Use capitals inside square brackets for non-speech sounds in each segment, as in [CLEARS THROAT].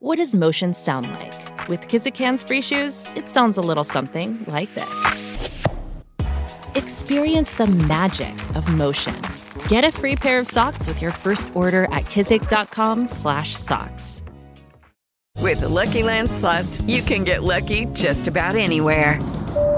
What does motion sound like? With Kizik hands free shoes, it sounds a little something like this. Experience the magic of motion. Get a free pair of socks with your first order at kizik.com/socks. With the Lucky Land slots, you can get lucky just about anywhere.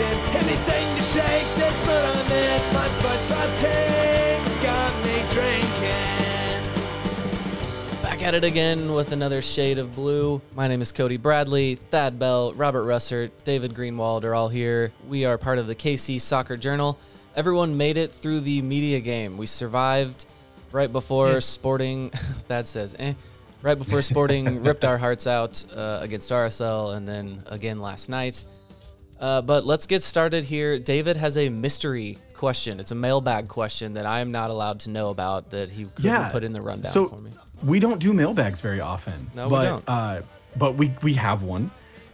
Wine. Anything to shake this mood I'm in. My football team's got me drinking. Back at it again with another shade of blue. My name is Cody Bradley, Thad Bell, Robert Russert, David Greenwald are all here. We are part of the KC Soccer Journal. Everyone made it through the media game. We survived right before Sporting, [LAUGHS] Thad says, eh, right before Sporting [LAUGHS] ripped our hearts out uh, against RSL and then again last night. Uh, but let's get started here. David has a mystery question. It's a mailbag question that I am not allowed to know about that he couldn't Yeah. put in the rundown so for me. we don't do mailbags very often. No, we but, don't. Uh, but we we have one.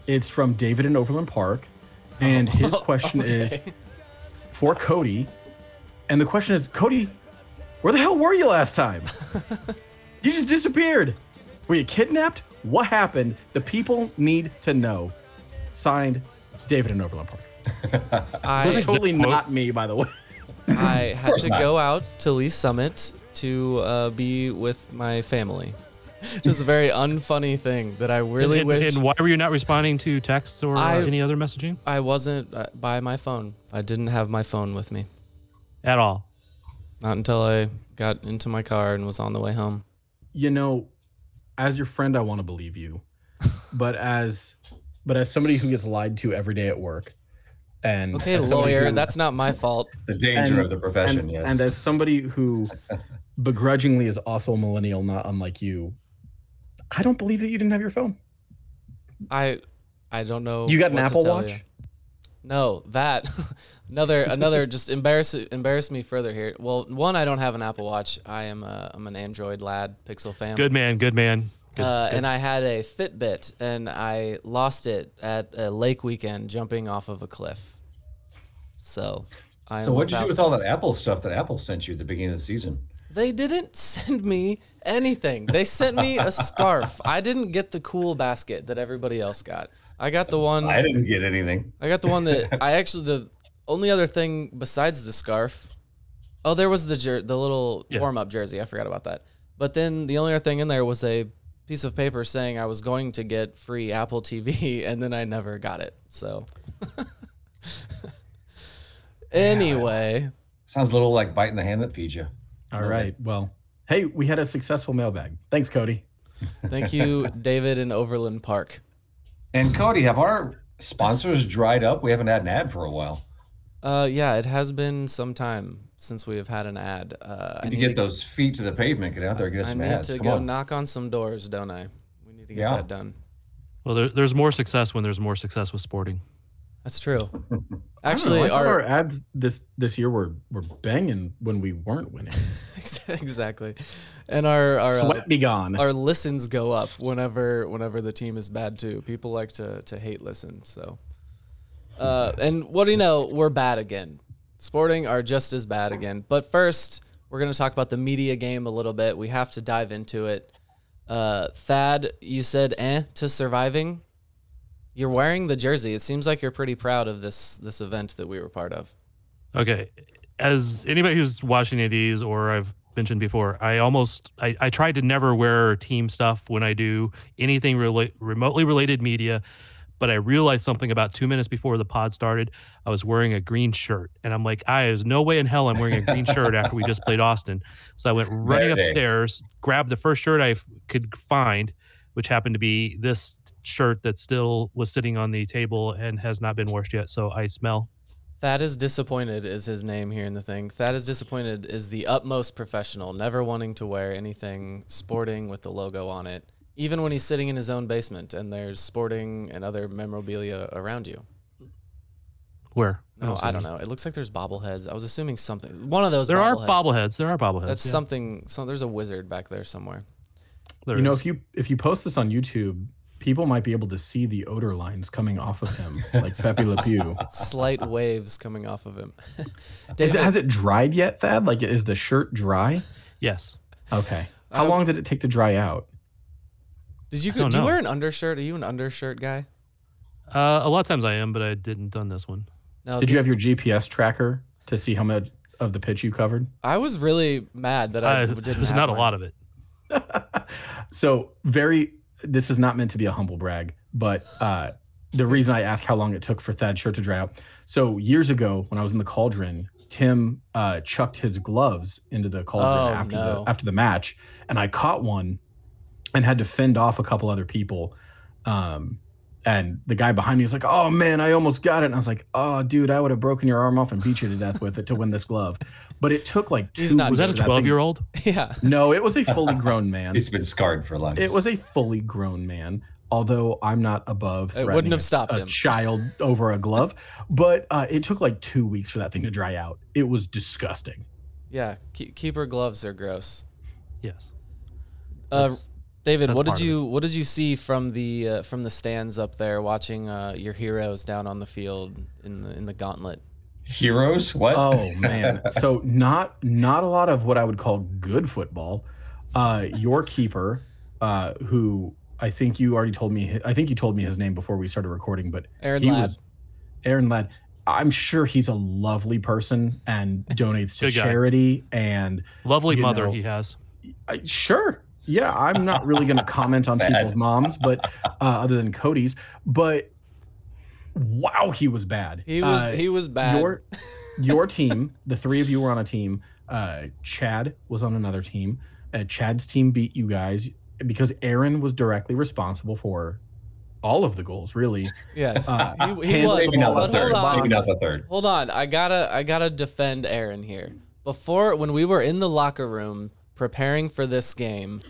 It's from David in Overland Park, and [LAUGHS] his question is for Cody, and the question is, Cody, where the hell were you last time? [LAUGHS] you just disappeared. Were you kidnapped? What happened? The people need to know. Signed, David in Overland Park. [LAUGHS] I, It's totally not me, by the way. [LAUGHS] I had to not. go out to Lee Summit to uh, be with my family. [LAUGHS] Just a very unfunny thing that I really and, wish and why were you not responding to texts or I- any other messaging I wasn't uh, by my phone. I didn't have my phone with me. at all? Not until I got into my car and was on the way home. you know, as your friend, I want to believe you, but as but as somebody who gets lied to every day at work, and Okay, lawyer, who- that's not my fault. The danger and- of the profession, and, yes. and as somebody who [LAUGHS] begrudgingly is also a millennial, not unlike you, I don't believe that you didn't have your phone. I I don't know. You got an what to Apple Watch? you. No, that [LAUGHS] another another just embarrass embarrass me further here. Well, one, I don't have an Apple Watch. I am a, I'm an Android lad, Pixel fan. Good man, good man. Good, uh, good. and I had a Fitbit, and I lost it at a lake weekend jumping off of a cliff. So, I so what did you do with all that Apple stuff that Apple sent you at the beginning of the season? They didn't [LAUGHS] send me anything. They sent me a scarf. I didn't get the cool basket that everybody else got. I got the one. I didn't get anything. I got the one that I actually the only other thing besides the scarf. Oh, there was the jer- the little Yeah. warm up jersey. I forgot about that. But then the only other thing in there was a piece of paper saying I was going to get free Apple TV, [LAUGHS] and then I never got it. So [LAUGHS] anyway, Sounds a little like biting the hand that feeds you. All right. Well, hey, we had a successful mailbag. Thanks, Cody. thank you, [LAUGHS] David in Overland Park. And Cody, have our sponsors dried up? We haven't had an ad for a while. Uh, yeah, it has been some time since we have had an ad. Uh, I Need to need get those feet to the pavement. Get out there, and get us I some need ads. to Come go on. knock on some doors, don't I? We need to get Yeah. that done. well, there's there's more success when there's more success with sporting. That's true. [LAUGHS] I know, Actually, I thought our, our ads this this year were were banging when we weren't winning. [LAUGHS] exactly, and our our uh, Sweat be gone. our listens go up whenever whenever the team is bad too. People like to to hate listen. So, uh, and what do you know? We're bad again. Sporting are just as bad again. But first, we're gonna talk about the media game a little bit. We have to dive into it. Uh, Thad, you said eh to surviving. You're wearing the jersey. It seems like you're pretty proud of this this event that we were part of. Okay. As anybody who's watching any of these, or I've mentioned before, I almost I, I try to never wear team stuff when I do anything rela- remotely related media. But I realized something about two minutes before the pod started. I was wearing a green shirt, and I'm like, I there's no way in hell I'm wearing a green shirt after we just played Austin. So I went [LAUGHS] running Verde. upstairs, grabbed the first shirt I f- could find, which happened to be this shirt that still was sitting on the table and has not been washed yet. So I smell Thad is disappointed is his name here in the thing. Thad is disappointed is the utmost professional, never wanting to wear anything sporting with the logo on it, even when he's sitting in his own basement and there's sporting and other memorabilia around you. where No, see I don't know. It looks like there's bobbleheads. I was assuming something. One of those. There are bobbleheads. bobbleheads. There are bobbleheads. That's yeah. something. So there's a wizard back there somewhere. There you know, if you if you post this on YouTube, people might be able to see the odor lines coming off of him, like Pepe Le [LAUGHS] Pew. Slight waves coming off of him. [LAUGHS] David, it, has it dried yet, Thad? Like, is the shirt dry? yes, Okay. How Um, long did it take to dry out? Did you I don't do you know. wear an undershirt? Are you an undershirt guy? uh, a lot of times I am, but I didn't done this one. No. Did you have your GPS tracker to see how much of the pitch you covered? I was really mad that I Uh, didn't. there's have not a lot of it. [LAUGHS] So very. This is not meant to be a humble brag, but uh, the reason I asked how long it took for Thad's shirt to dry out. So years ago, when I was in the cauldron, Tim uh, chucked his gloves into the cauldron Oh, after no. the after the match, and I caught one, and had to fend off a couple other people. Um, and the guy behind me was like, "Oh man, I almost got it." And I was like, "Oh, dude, I would have broken your arm off and beat you to death with it to win this glove." But it took like two. He's not Was that a twelve-year-old? [LAUGHS] yeah. No, it was a fully grown man. He's been scarred for life. It was a fully grown man, although I'm not above. It wouldn't have stopped a him. child over a glove, but uh, it took like two weeks for that thing to dry out. It was disgusting. Yeah. Keep, keeper gloves are gross. Yes. Uh, That's- David, that's what did you what did you see from the uh, from the stands up there watching uh, your heroes down on the field in the in the gauntlet? Heroes? What? Oh [LAUGHS] man, so not not a lot of what I would call good football. Uh, your keeper, uh, who I think you already told me. I think you told me his name before we started recording, but Aaron he Ladd. was Aaron Ladd. I'm sure he's a lovely person and donates to charity and Lovely mother know, he has. I, sure. Yeah, I'm not really going to comment on [LAUGHS] people's moms, but uh, other than Cody's, but wow, he was bad. He was Uh, he was bad. Your [LAUGHS] your team, the three of you were on a team. Uh, Chad was on another team. Uh, Chad's team beat you guys because Aaron was directly responsible for all of the goals. Really, yes, uh, he, he was. Maybe not the third. hold on. Maybe not the third. Hold on, I gotta I gotta defend Aaron here. Before when we were in the locker room preparing for this game,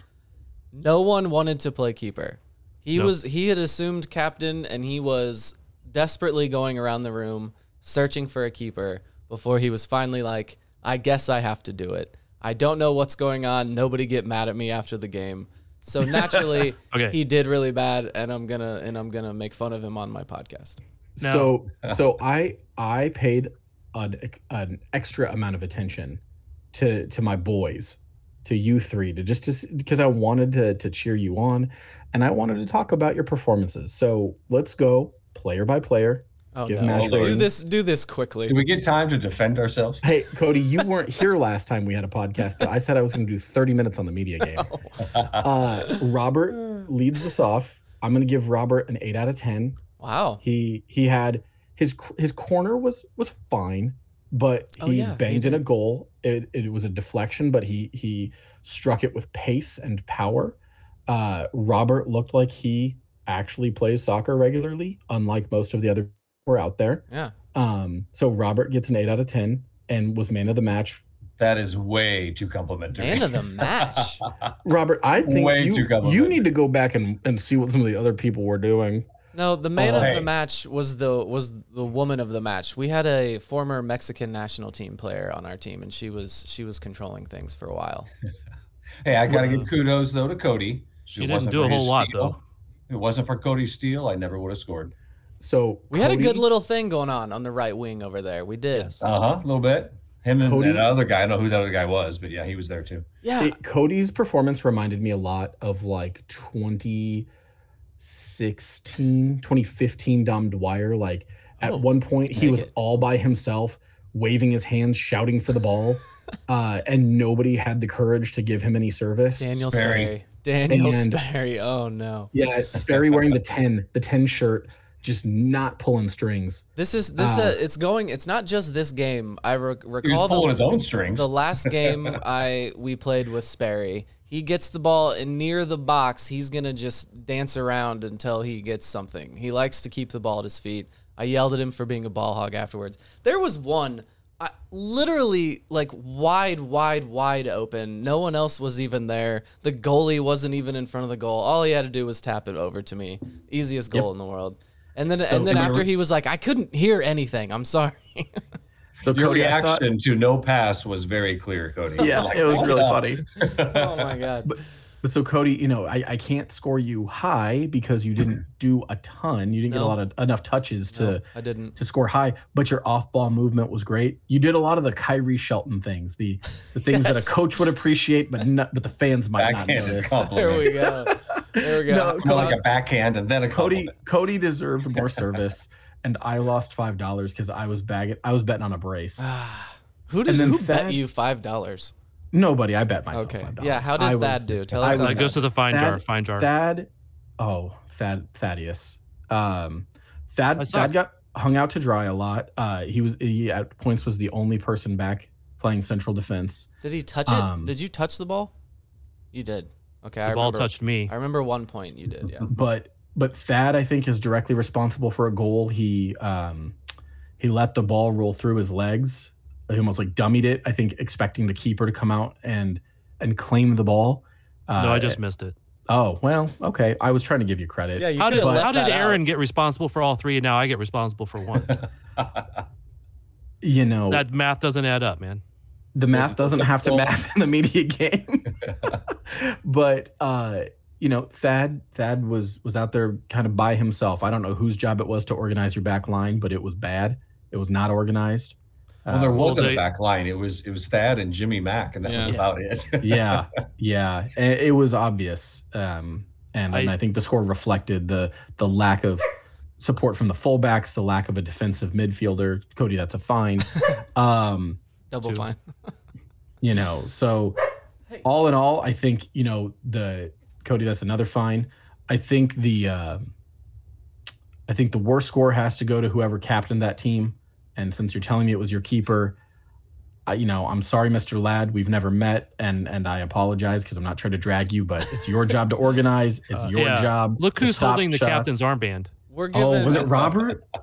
no one wanted to play keeper. He No. was he had assumed captain and he was desperately going around the room searching for a keeper before he was finally like, I guess I have to do it. I don't know what's going on. Nobody get mad at me after the game. So [LAUGHS] naturally, Okay. he did really bad, and I'm gonna and I'm gonna make fun of him on my podcast. Now- so so I I paid an, an extra amount of attention to to my boys, to you three, to just to because I wanted to to cheer you on, and I wanted to talk about your performances. So let's go player by player. Oh Give no! Do this. Do this quickly. Do we get time to defend ourselves? Hey, Cody, you weren't here last time we had a podcast, but I said I was going to do 30 minutes on the media game. [LAUGHS] Uh, Robert leads us off. I'm going to give Robert an 8 out of 10. Wow. He he had his his corner was was fine, but Oh, he yeah, he banged in a goal. It, it was a deflection, but he he struck it with pace and power. Uh, Robert looked like he actually plays soccer regularly, unlike most of the other who are out there. Yeah. Um, so Robert gets an 8 out of 10 and was man of the match That is way too complimentary. Man of the match. [LAUGHS] Robert, I think Way you, complimentary. you need to go back and, and see what some of the other people were doing. No, the man Oh, of hey. the match was the was the woman of the match. We had a former Mexican national team player on our team, and she was she was controlling things for a while. [LAUGHS] Hey, I gotta give kudos though to Cody. She it didn't wasn't do a whole lot, steal- though. If it wasn't for Cody's steal, I never would have scored. So We had a good little thing going on on the right wing over there. We did. Yes. Uh huh. A little bit. Him and Cody- that other guy. I don't know who that other guy was, but yeah, he was there too. Yeah. It- Cody's performance reminded me a lot of like 2016, 2015 Dom Dwyer. Like at Oh, one point, he was it. all by himself, waving his hands, shouting for the ball, [LAUGHS] uh, and nobody had the courage to give him any service. Daniel Sperry. Sperry. Daniel And- Sperry. Oh no. Yeah, Sperry wearing the 10, the 10 shirt, just not pulling strings. This is this. Uh, uh, it's going. It's not just this game. I re- He was recall pulling the, his own strings. the last [LAUGHS] game I we played with Sperry. He gets the ball and near the box, he's gonna just dance around until he gets something. He likes to keep the ball at his feet. I yelled at him for being a ball hog afterwards. There was one, I, literally like wide, wide, wide open. No one else was even there. The goalie wasn't even in front of the goal. All he had to do was tap it over to me. Easiest goal in the world. And then and then after he was like, I couldn't hear anything. I'm sorry. [LAUGHS] So Your Cody, I thought- reaction to no pass was very clear, Cody. yeah, Like, it was "Hold really up." funny. [LAUGHS] oh my god. But but so Cody, you know, I, I can't score you high because you didn't [CLEARS THROAT] do a ton. You didn't get a lot of enough touches to No, I didn't. to score high, but your off ball movement was great. You did a lot of the Khiry Shelton things, the the things that a coach would appreciate, but not, but the fans might not Backhanded notice. compliment. There we go. There we go. No, More like a backhand and then a Cody compliment. Cody deserved more service, [LAUGHS] and I lost five dollars because I was bagging. I was betting on a brace. [SIGHS] who did and who Thad- bet you five dollars? Nobody, I bet myself. Okay. $5. Yeah, how did I Thad was- do? Tell I us was- That goes to the fine jar. Fine jar. Thad, oh Thad Thaddeus, um, Thad. Thad got hung out to dry a lot. Uh, he was he at points was the only person back playing central defense. Did he touch it? Um, did you touch the ball? You did. Okay, I the ball remember, touched me. I remember one point you did. Yeah. But but Thad I think is directly responsible for a goal. He um he let the ball roll through his legs. He almost like dummied it. I think expecting the keeper to come out and and claim the ball. Uh, no, I just missed it. Oh well, okay. I was trying to give you credit. Yeah, you How did have how did that out. Aaron get responsible for all three, and now I get responsible for one? [LAUGHS] you know that math doesn't add up, man. the math doesn't have to math in the media game. [LAUGHS] but uh, you know, Thad Thad was was out there kind of by himself. I don't know whose job it was to organize your back line, but it was bad. It was not organized. Well, there Um, wasn't they- a back line. It was it was Thad and Jimmy Mack, and that was about it. [LAUGHS] yeah, yeah. It, it was obvious, um, and, and I- I think the score reflected the the lack of support from the fullbacks, the lack of a defensive midfielder. Cody, that's a fine. [LAUGHS] Um, Double Two. fine. you know so all in all i think you know the cody that's another fine i think the uh, i think the worst score has to go to whoever captained that team and since you're telling me it was your keeper I, you know i'm sorry mr ladd we've never met and and i apologize because i'm not trying to drag you but it's your job to organize [LAUGHS] it's Uh, your yeah. job Look to who's stop holding the shots. captain's armband. We're giving. oh was it robert [LAUGHS]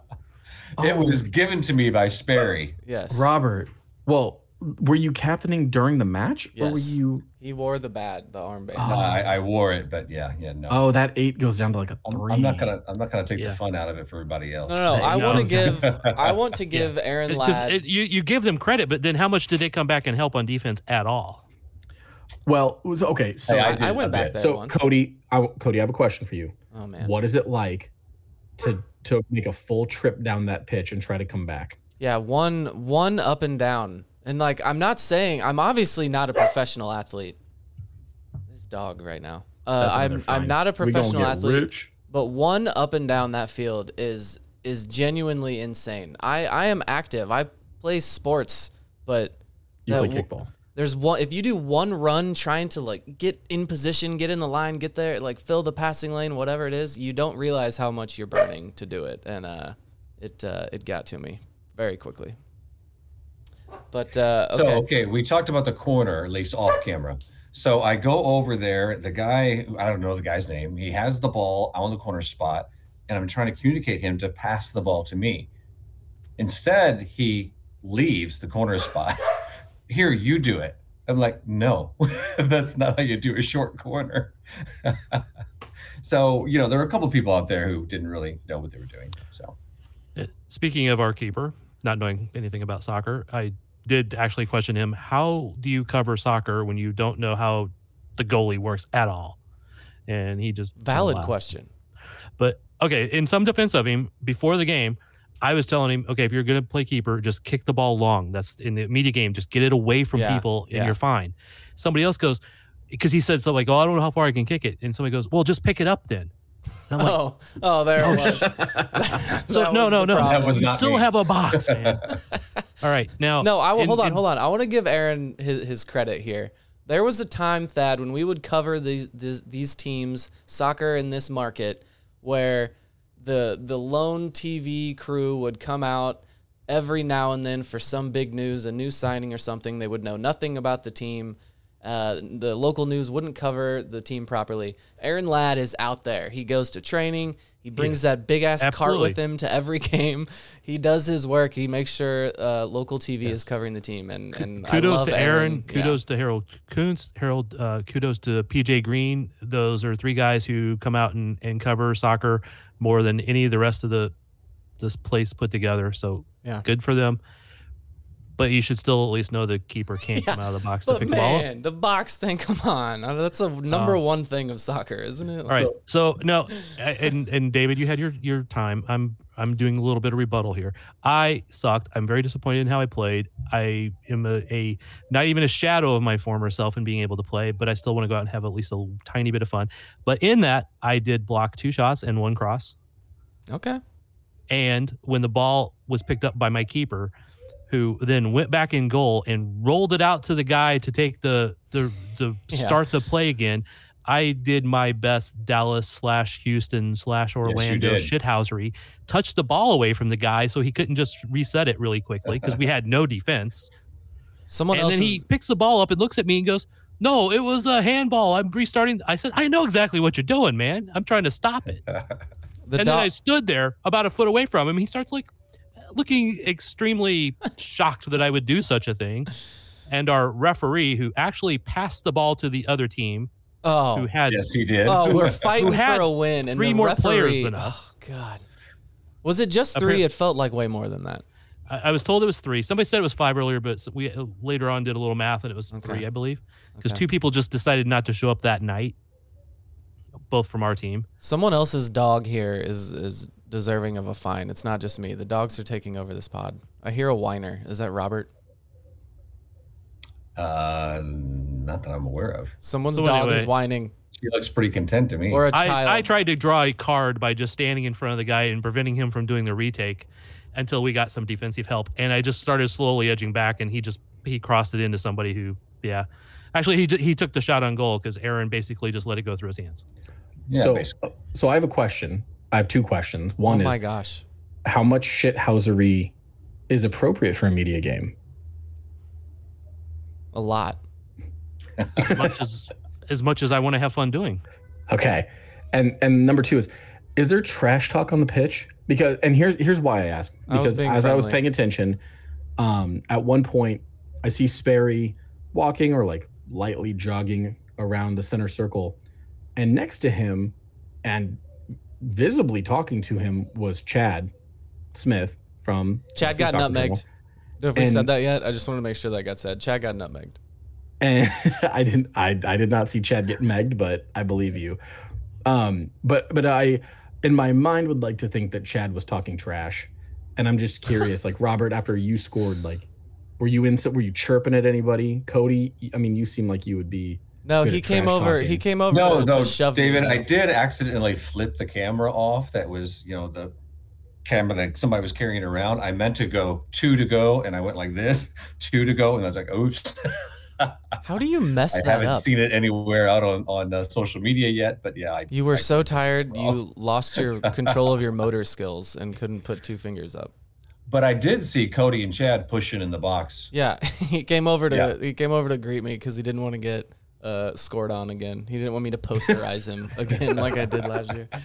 It Oh, was given to me by Sperry. Yes. robert well were you captaining during the match or were you He wore the bat the armband. Oh. No, I, I wore it, but yeah, yeah, no. oh that eight goes down to like a I'm, 3 I'm not gonna I'm not gonna take Yeah. the fun out of it for everybody else. No, no, no. I No. want to give. [LAUGHS] I want to give Aaron Because Ladd. you you give them credit, but then how much did they come back and help on defense at all? Well, it was- okay. So, Hey, I I, did I a went back bit. there so once. Cody, I, Cody, I have a question for you. oh man. What is it like to to make a full trip down that pitch and try to come back? Yeah, one one up and down. And like I'm not saying I'm obviously not a professional athlete. This dog right now. Uh, I'm I'm not a professional athlete. rich. But one up and down that field is is genuinely insane. I I am active. I play sports, but You that play w- kickball. There's one if you do one run trying to like get in position, get in the line, get there, like fill the passing lane, whatever it is, you don't realize how much you're burning to do it, and uh, it uh, it got to me very quickly. But uh, okay, So okay, we talked about the corner, at least off camera. So I go over there. The guy, I don't know the guy's name. He has the ball on the corner spot, and I'm trying to communicate him to pass the ball to me. Instead, he leaves the corner spot. [LAUGHS] Here, you do it. I'm like, no, [LAUGHS] that's not how you do a short corner. [LAUGHS] so you know, there were a couple people out there who didn't really know what they were doing. So Uh, Speaking of our keeper, not knowing anything about soccer, I did actually question him. How do you cover soccer when you don't know how the goalie works at all? And he just Valid question. But okay, in some defense of him, before the game, I was telling him, okay, if you're going to play keeper, just kick the ball long. That's in the media game. Just get it away from Yeah, people, and yeah. you're fine. Somebody else goes because he said something like, "Oh, I don't know how far I can kick it," and somebody goes, "Well, just pick it up then." And I'm like, Oh, oh, there it oh, was. [LAUGHS] so That no, was no, no, problem. That was you not still me. have a box, [LAUGHS] man. All right, now No, I will in- hold on, in- hold on. I want to give Aaron his, his credit here. There was a time, Thad, when we would cover these these, these teams, soccer in this market, where the the lone TV crew would come out every now and then for some big news, a new signing or something. They would know nothing about the team. Uh, the local news wouldn't cover the team properly. Aaron Ladd is out there. He goes to training. He brings that big ass cart with him to every [LAUGHS] game. He does his work. He makes sure uh, local TV is covering the team. And, and I kudos love to Aaron. Yeah. Kudos to Harold Kuntz. Harold, uh, kudos to PJ Green. Those are three guys who come out and, and cover soccer more than any of the rest of the this place put together. So Yeah. good for them. But you should still at least know the keeper [LAUGHS] can't come out of the box to pick the ball man, the box thing. [LAUGHS] Come on, that's a number Oh. one thing of soccer, isn't it? All right. [LAUGHS] So no, and and David, you had your your time. I'm I'm doing a little bit of rebuttal here. I sucked. I'm very disappointed in how I played. I am a, a not even a shadow of my former self in being able to play, but I still want to go out and have at least a tiny bit of fun. But in that, I did block two shots and one cross. Okay. And when the ball was picked up by my keeper, who then went back in goal and rolled it out to the guy to take the the, the [LAUGHS] Yeah. start the play again, I did my best Dallas slash Houston slash Orlando did. shithousery. Touched the ball away from the guy so he couldn't just reset it really quickly [LAUGHS] because we had no defense. Someone and else. then he picks the ball up and looks at me and goes, "No, it was a handball. I'm restarting." I said, "I know exactly what you're doing, man. I'm trying to stop it." [LAUGHS] the and then I stood there about a foot away from him. He starts like looking extremely shocked that I would do such a thing. And our referee, who actually passed the ball to the other team, oh, who had yes, he did. oh, we're [LAUGHS] fighting had for a win, and three the more players than us. Oh, God, was it just three? Appar- It felt like way more than that. I, I was told it was three. Somebody said it was five earlier, but we uh, later on did a little math and it was Okay. three, I believe, because Okay. two people just decided not to show up that night, both from our team. Someone else's dog here is is deserving of a fine. It's not just me. The dogs are taking over this pod. I hear a whiner. Is that Robert? Uh, not that I'm aware of. Someone's So dog is whining, He looks pretty content to me. or a child. I, I tried to draw a card by just standing in front of the guy and preventing him from doing the retake until we got some defensive help. And I just started slowly edging back, and he just he crossed it into somebody who, yeah, actually he he took the shot on goal because Aaron basically just let it go through his hands. yeah, so, basically. so I have a question. I have two questions. oh One my is gosh. how much shithousery is appropriate for a media game? A lot. As much as as much as I want to have fun doing. Okay. And and number two is is there trash talk on the pitch? Because and here's here's why I ask. Because being as I was paying attention, um, at one point I see Sperry walking or like lightly jogging around the center circle, and next to him, and visibly talking to him was Chad Smith from Chad got nutmegged. Have we And- said that yet? I just want to make sure that got said. Chad got nutmegged. and [LAUGHS] I didn't I I did not see Chad get megged, but I believe you. Um, but but I in my mind would like to think that Chad was talking trash, and I'm just curious, like Robert, after you scored, like were you in? Were you chirping at anybody? Cody, I mean, you seem like you would be. No, he came over. talking. He came over No, to, no, to shove David, to I did accidentally flip the camera off. That was, you know, the camera that somebody was carrying around. I meant to go two to go, and I went like this, [LAUGHS] two to go, and I was like, oops. [LAUGHS] How do you mess I that up? I haven't seen it anywhere out on on uh, social media yet, but yeah, I, You were I- so tired, well. you lost your [LAUGHS] control of your motor skills and couldn't put two fingers up. But I did see Cody and Chad pushing in the box. Yeah, he came over to Yeah. he came over to greet me because he didn't want to get uh, scored on again. He didn't want me to posterize him [LAUGHS] again like I did last year. [LAUGHS]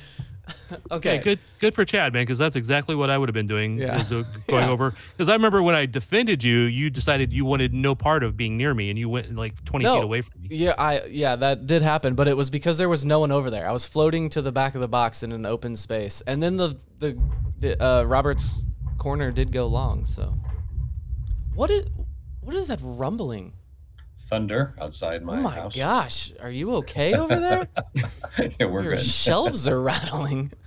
Okay, good good for Chad, man, because that's exactly what I would have been doing. Yeah. Is, uh, [LAUGHS] going Yeah. over because I remember when I defended you, you decided you wanted no part of being near me, and you went like twenty No. feet away from me. Yeah, I yeah, that did happen, but it was because there was no one over there. I was floating to the back of the box in an open space, and then the the, the uh, Robert's corner did go long. So, what is what is that rumbling? Thunder outside my oh my house. gosh, are you okay over there? [LAUGHS] yeah, we're Your good. shelves are rattling. [LAUGHS]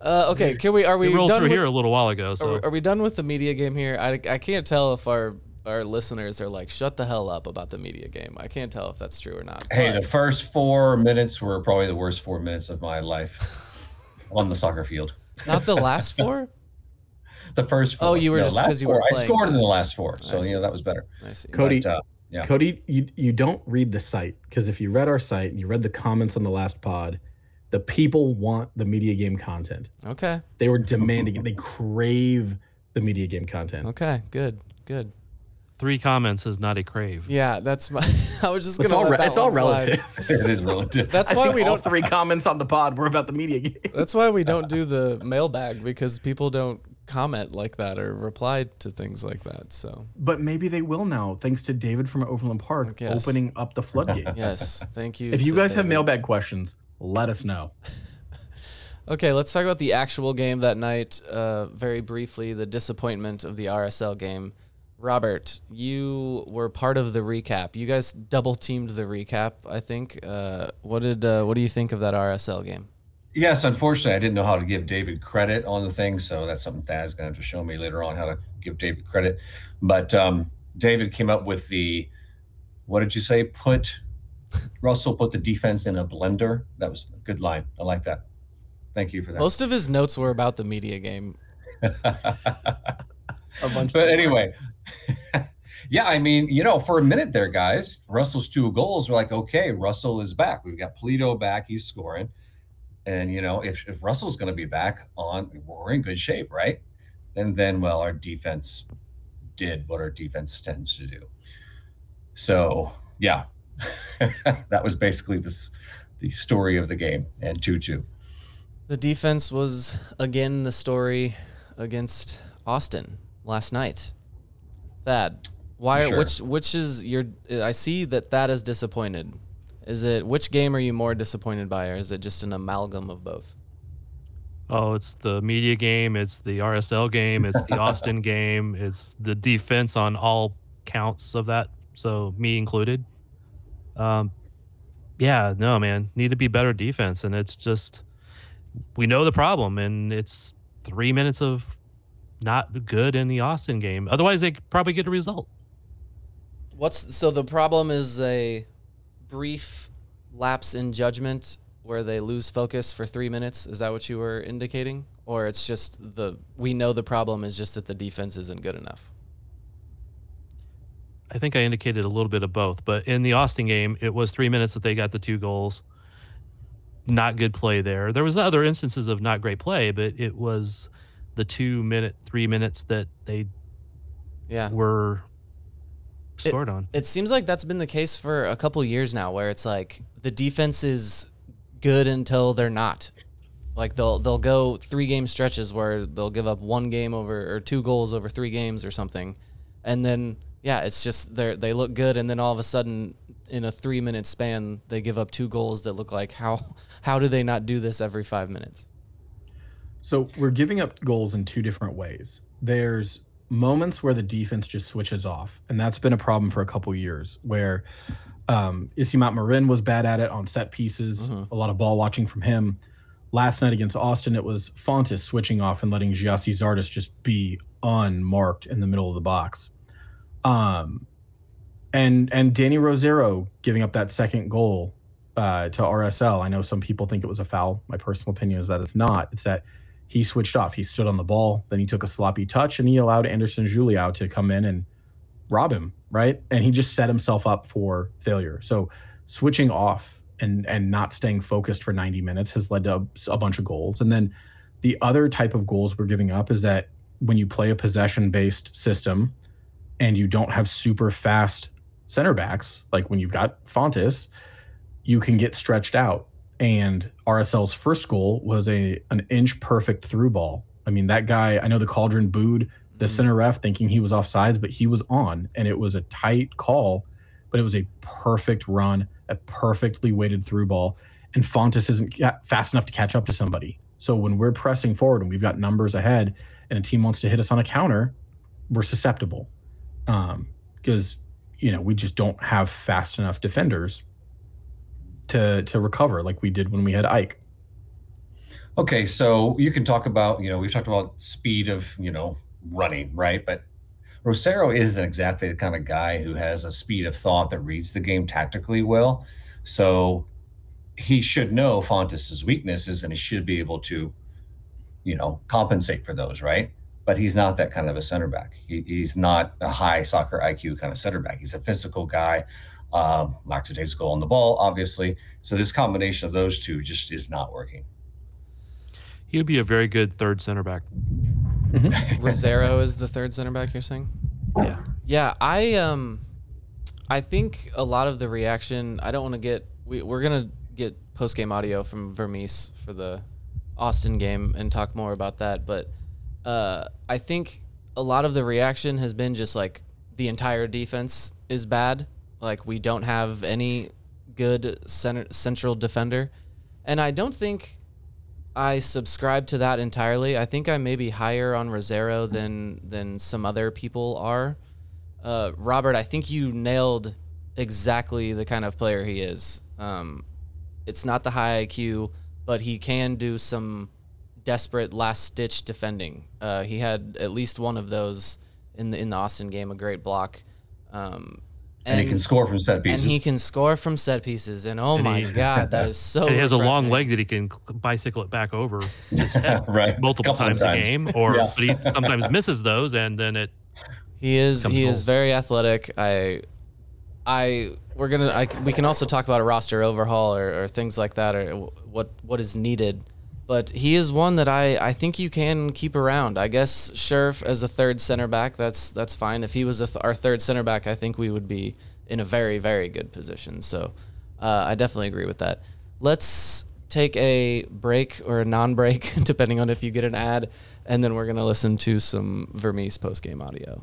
Uh, okay, can we? Are we We rolled done through with, here a little while ago, Are, so we- are we done with the media game here? I, I can't tell if our our listeners are like, shut the hell up about the media game. I can't tell if that's true or not. Hey, but- the first four minutes were probably the worst four minutes of my life [LAUGHS] on the soccer field. not the last four. The first four. Oh, you were No, just- last 'cause you were four. I scored in the last four, so see. you know that was better. I see. Cody, But, uh, yeah. Cody, you you don't read the site because if you read our site and you read the comments on the last pod, the people want the media game content. Okay. They were demanding it. They crave the media game content. Okay. Good. Good. three comments is not a crave. Yeah, that's my. [LAUGHS] I was just It's gonna. all, let re- that it's all one slide. relative. [LAUGHS] [LAUGHS] it is relative. That's why we all don't. three comments on the pod were about the media game. That's why we don't do the mailbag because people don't comment like that or reply to things like that. So But maybe they will now, thanks to David from Overland Park opening up the floodgates. [LAUGHS] yes, thank you. If you guys have mailbag questions, let us know. [LAUGHS] Okay, let's talk about the actual game that night. Uh, very briefly, the disappointment of the RSL game. Robert, you were part of the recap. You guys double teamed the recap. I think. Uh, what did uh, What do you think of that RSL game? Yes, unfortunately, I didn't know how to give David credit on the thing, so that's something Thad's going to have to show me later on how to give David credit. But um, David came up with the, what did you say? Put [LAUGHS] Russell put the defense in a blender. That was a good line. I like that. Thank you for that. Most of his notes were about the media game. [LAUGHS] A bunch but anyway, [LAUGHS] yeah, I mean, you know, for a minute there, guys, Russell's two goals were like, okay, Russell is back. We've got Polito back. He's scoring. And, you know, if, if Russell's going to be back on, we're in good shape, right? And then, well, our defense did what our defense tends to do. So, yeah, [LAUGHS] that was basically this the story of the game and 2 2. The defense was again the story against Austin last night. Thad, why? Sure. Which which is your? I see that Thad is disappointed. Is it which game are you more disappointed by, or is it just an amalgam of both? Oh, it's the media game, it's the RSL game, it's the Austin [LAUGHS] game, it's the defense on all counts of that, so me included. Um, yeah, no, man, need to be better defense, and it's just we know the problem, and it's three minutes of not good in the Austin game. Otherwise, they probably get a result. What's so the problem is a brief lapse in judgment where they lose focus for three minutes. Is that what you were indicating, or it's just the we know the problem is just that the defense isn't good enough? I think I indicated a little bit of both, but in the Austin game, it was three minutes that they got the two goals. Not good play there. There was other instances of not great play, but it was the two minute, three minutes that they Yeah. were scored on. It seems like that's been the case for a couple years now, where it's like the defense is good until they're not. Like they'll they'll go three game stretches where they'll give up one game over or two goals over three games or something, and then yeah, it's just they they look good, and then all of a sudden in a three minute span they give up two goals that look like how how do they not do this every five minutes? So we're giving up goals in two different ways. There's moments where the defense just switches off, and that's been a problem for a couple years. Where um, Isimat Marin was bad at it on set pieces, a lot of ball watching from him. Last night against Austin, it was Fontàs switching off and letting Gyasi Zardes just be unmarked in the middle of the box. Um, and and Dany Rosero giving up that second goal uh, to RSL. I know some people think it was a foul. My personal opinion is that it's not. It's that he switched off. He stood on the ball, then he took a sloppy touch, and he allowed Anderson Julio to come in and rob him, right? And he just set himself up for failure. So switching off and and not staying focused for 90 minutes has led to a, bunch of goals. And then the other type of goals we're giving up is that when you play a possession based system and you don't have super fast center backs, like when you've got Fontàs, you can get stretched out. And RSL's first goal was a an inch perfect through ball. I mean, that guy, I know the Cauldron booed the center ref thinking he was offsides, but he was on and it was a tight call, but it was a perfect run, a perfectly weighted through ball. And Fontàs isn't fast enough to catch up to somebody. So when we're pressing forward and we've got numbers ahead and a team wants to hit us on a counter, we're susceptible. Um, because you know, we just don't have fast enough defenders to to recover like we did when we had Ike. Okay, so you can talk about, you know, we've talked about speed of, you know, running, right? But Rosero isn't exactly the kind of guy who has a speed of thought that reads the game tactically well. So he should know Fontàs's weaknesses and he should be able to, you know, compensate for those, right? But he's not that kind of a center back. He, he's not a high soccer IQ kind of center back. He's a physical guy, um, lackadaisical on the ball, obviously. So this combination of those two just is not working. He would be a very good third center back. [LAUGHS] Rosero is the third center back. You're saying? Yeah. Yeah, I um, I think a lot of the reaction. I don't want to get. We we're gonna get post game audio from Vermes for the Austin game and talk more about that. But uh, I think a lot of the reaction has been just like the entire defense is bad. Like we don't have any good center, central defender, and I don't think I subscribe to that entirely. I think I may be higher on Rosero than than some other people are. Uh, Robert, I think you nailed exactly the kind of player he is. Um, it's not the high IQ, but he can do some desperate last ditch defending. Uh, he had at least one of those in the in the Austin game, a great block. Um, And, he can score from set pieces. and he can score from set pieces. And oh And my he- god, that [LAUGHS] is so. and he has a long leg that he can bicycle it back over [LAUGHS] his head [LAUGHS] Right. multiple times, times. a game, or Yeah. but he sometimes misses those, and then it He is Comes he is very athletic. I I we're gonna I, we can also talk about a roster overhaul or, or things like that or what what is needed. But he is one that I, I think you can keep around. I guess Scherf as a third center back, that's that's fine. If he was th- our third center back, I think we would be in a very very good position. So uh, I definitely agree with that. Let's take a break or a non-break, [LAUGHS] depending on if you get an ad, and then we're gonna listen to some Vermes post game audio.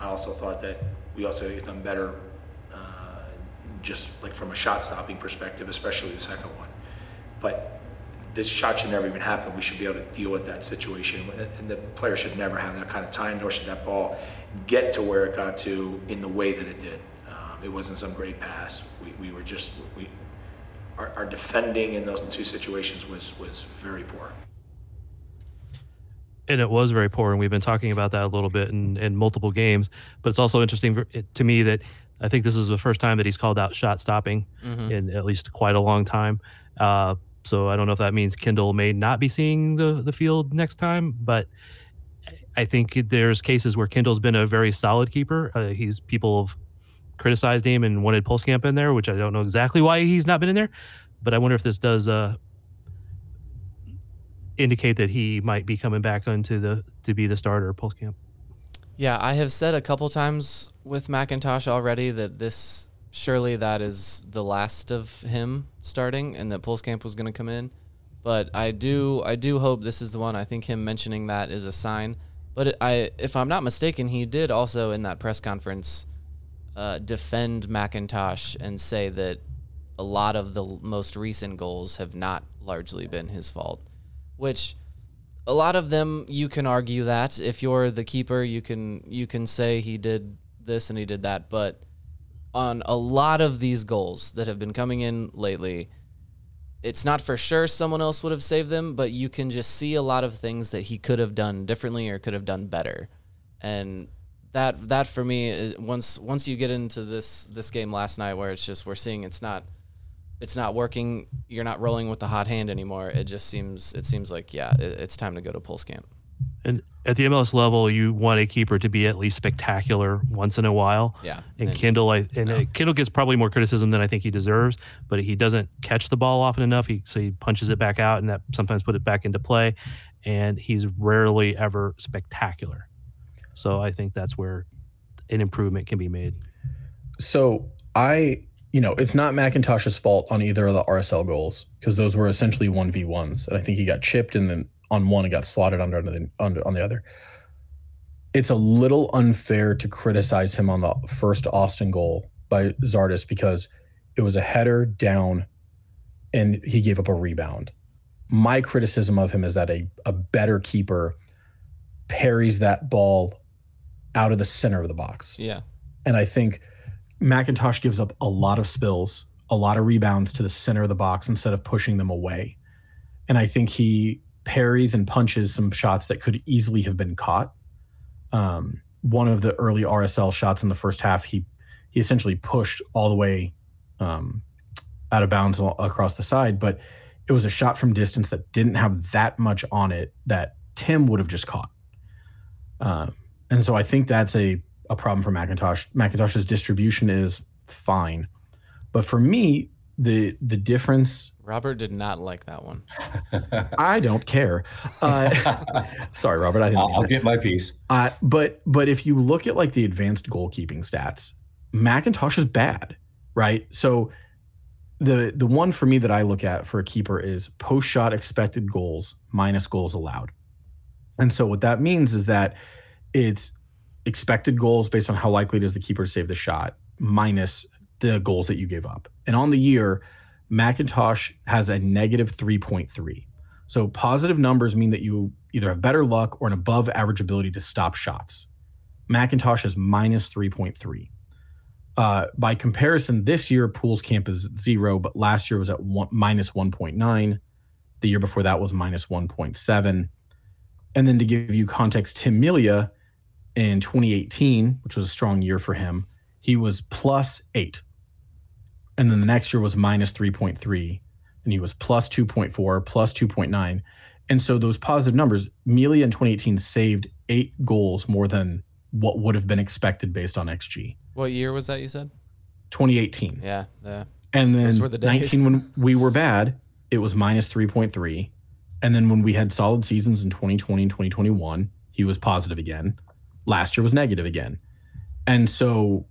I also thought that we also had done better, uh, just like from a shot stopping perspective, especially the second one. But this shot should never even happen. We should be able to deal with that situation, and- and the player should never have that kind of time, nor should that ball get to where it got to in the way that it did. Um, it wasn't some great pass. We, we were just we. Our, our defending in those two situations was was very poor. And it was very poor, and we've been talking about that a little bit in, in multiple games. But it's also interesting for- to me that I think this is the first time that he's called out shot stopping Mhm. in at least quite a long time. Uh, so I don't know if that means Kendall may not be seeing the the field next time, but I think there's cases where Kendall's been a very solid keeper. Uh, he's people have criticized him and wanted Pulskamp in there, which I don't know exactly why he's not been in there. But I wonder if this does uh, indicate that he might be coming back onto the to be the starter Pulskamp. Yeah, I have said a couple times with McIntosh already that this surely that is the last of him starting and that Pulskamp was going to come in. But I do I do hope this is the one. I think him mentioning that is a sign. But I, if I'm not mistaken, he did also in that press conference uh, defend McIntosh and say that a lot of the most recent goals have not largely been his fault, which a lot of them you can argue that if you're the keeper, you can you can say he did this and he did that, but on a lot of these goals that have been coming in lately, it's not for sure someone else would have saved them, but you can just see a lot of things that he could have done differently or could have done better. And that that for me is, once once you get into this this game last night where it's just we're seeing it's not it's not working, you're not rolling with the hot hand anymore. It just seems it seems like yeah, it, it's time to go to Pulskamp. And at the MLS level, you want a keeper to be at least spectacular once in a while. Yeah, And, and- Kendall, I, and uh, Kendall gets probably more criticism than I think he deserves, but he doesn't catch the ball often enough. He so he punches it back out, and that sometimes put it back into play. And he's rarely ever spectacular. So I think that's where an improvement can be made. So I, you know, it's not McIntosh's fault on either of the RSL goals because those were essentially one v ones, and I think he got chipped and then on one it got slotted under the under on the other. It's a little unfair to criticize him on the first Austin goal by Zardes because it was a header down, and he gave up a rebound. My criticism of him is that a a better keeper parries that ball out of the center of the box. Yeah. And I think McIntosh gives up a lot of spills, a lot of rebounds to the center of the box instead of pushing them away. And I think he parries and punches some shots that could easily have been caught. Um, one of the early RSL shots in the first half, he he essentially pushed all the way um, out of bounds across the side, but it was a shot from distance that didn't have that much on it that Tim would have just caught. Um, and so I think that's a, a problem for McIntosh. McIntosh's distribution is fine. But for me, the the difference Robert did not like that one. [LAUGHS] I don't care. Uh, [LAUGHS] sorry, Robert. I didn't. I'll, I'll get my piece. Uh, but but if you look at like the advanced goalkeeping stats, McIntosh is bad, right? So the the one for me that I look at for a keeper is post shot expected goals minus goals allowed. And so what that means is that it's expected goals based on how likely it is the keeper to save the shot minus the goals that you gave up. And on the year, McIntosh has a negative 3.3. So positive numbers mean that you either have better luck or an above average ability to stop shots. McIntosh is minus 3.3. Uh, by comparison, this year Pulskamp is zero, but last year was at one, minus 1.9. The year before that was minus 1.7. And then to give you context, Tim Melia in 2018, which was a strong year for him, he was plus eight. And then the next year was minus 3.3. And he was plus 2.4, plus 2.9. And so those positive numbers, Melia in 2018 saved eight goals more than what would have been expected based on XG. What year was that you said? 2018. Yeah, yeah. And then the 19 when we were bad, it was minus 3.3. And then when we had solid seasons in 2020 and 2021, he was positive again. Last year was negative again. And so,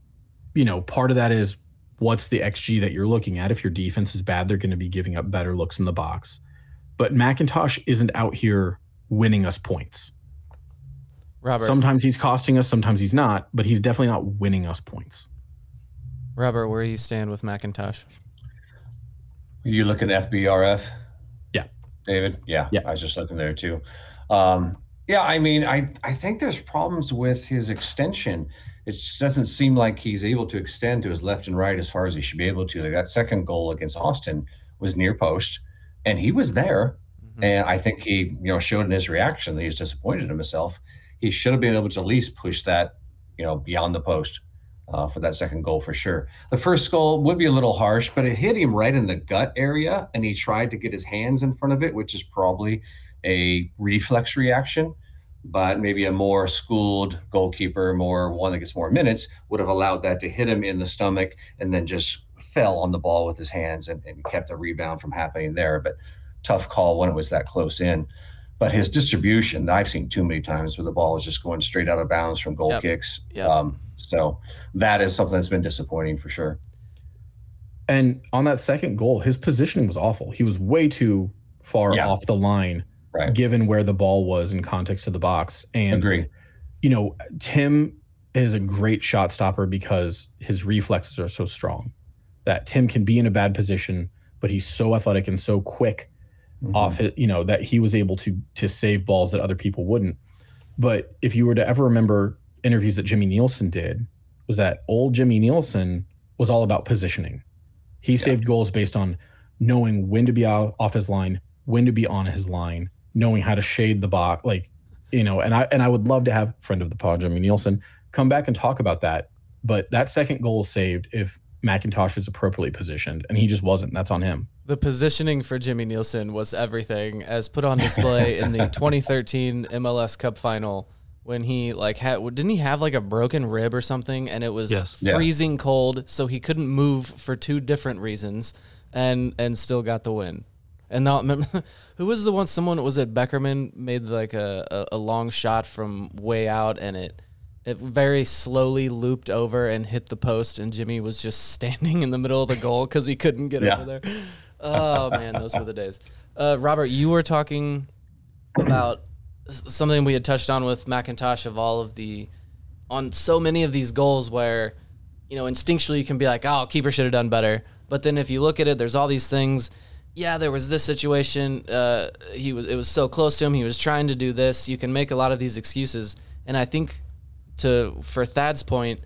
you know, part of that is what's the XG that you're looking at? If your defense is bad, they're going to be giving up better looks in the box. But McIntosh isn't out here winning us points. Robert. Sometimes he's costing us, sometimes he's not, but he's definitely not winning us points. Robert, where do you stand with McIntosh? You look at FBref? Yeah. David? Yeah. Yeah. I was just looking there too. Um, yeah, I mean, I, I think there's problems with his extension. It just doesn't seem like he's able to extend to his left and right as far as he should be able to. Like that second goal against Austin was near post, and he was there. And I think he, you know, showed in his reaction that he was disappointed in himself. He should have been able to at least push that, you know, beyond the post uh, for that second goal for sure. The first goal would be a little harsh, but it hit him right in the gut area, and he tried to get his hands in front of it, which is probably a reflex reaction. But maybe a more schooled goalkeeper, more one that gets more minutes, would have allowed that to hit him in the stomach and then just fell on the ball with his hands and, and kept a rebound from happening there. But tough call when it was that close in. But his distribution, I've seen too many times where the ball is just going straight out of bounds from goal Yep. kicks. Yep. Um, so that is something that's been disappointing for sure. And on that second goal, his positioning was awful. He was way too far Yeah. off the line, Right. given where the ball was in context of the box. And Agree. you know, Tim is a great shot stopper because his reflexes are so strong that Tim can be in a bad position, but he's so athletic and so quick mm-hmm. off it, you know, that he was able to to save balls that other people wouldn't. But if you were to ever remember interviews that Jimmy Nielsen did, was that old Jimmy Nielsen was all about positioning. He saved goals based on knowing when to be out off his line, when to be on his line, knowing how to shade the box, like you know. And I and I would love to have friend of the pod Jimmy Nielsen come back and talk about that. But that second goal is saved if McIntosh is appropriately positioned, and he just wasn't. That's on him. The positioning for Jimmy Nielsen was everything, as put on display in the [LAUGHS] 2013 MLS Cup final when he like had didn't he have like a broken rib or something, and it was Yes. Yeah. freezing cold, so he couldn't move for two different reasons, and and still got the win. And now, remember, [LAUGHS] who was the one? Someone was it Beckerman made like a, a, a long shot from way out, and it it very slowly looped over and hit the post, and Jimmy was just [LAUGHS] standing in the middle of the goal because he couldn't get Yeah. over there. Oh man, those were the days. Uh, Robert, you were talking about something we had touched on with McIntosh of all of the on so many of these goals where you know instinctually you can be like, oh, keeper should have done better. But then if you look at it, there's all these things. Yeah, there was this situation. Uh, he was it was so close to him. He was trying to do this. You can make a lot of these excuses, and I think to for Thad's point,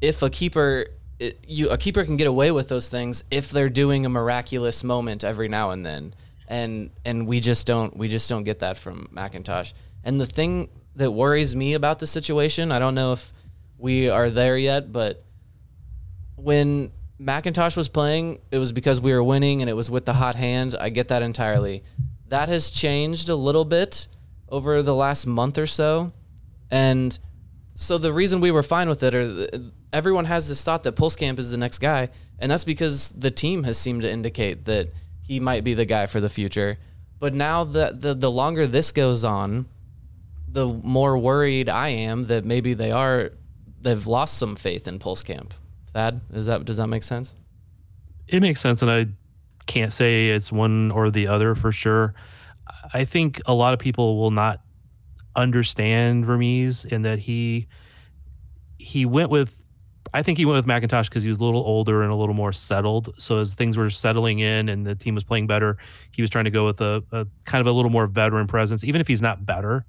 if a keeper it, you a keeper can get away with those things if they're doing a miraculous moment every now and then and and we just don't we just don't get that from McIntosh and the thing that worries me about the situation I don't know if we are there yet but when McIntosh was playing it was because we were winning and it was with the hot hand I get that entirely that has changed a little bit over the last month or so and so the reason we were fine with it, or everyone has this thought that Pulskamp is the next guy, and that's because the team has seemed to indicate that he might be the guy for the future. But now the the, the longer this goes on, the more worried I am that maybe they are they've lost some faith in Pulskamp. Thad, is that does that make sense? It makes sense, and I can't say it's one or the other for sure. I think a lot of people will not understand Vermes in that he he went with I think he went with McIntosh because he was a little older and a little more settled. So as things were settling in and the team was playing better, he was trying to go with a, a kind of a little more veteran presence, even if he's not better.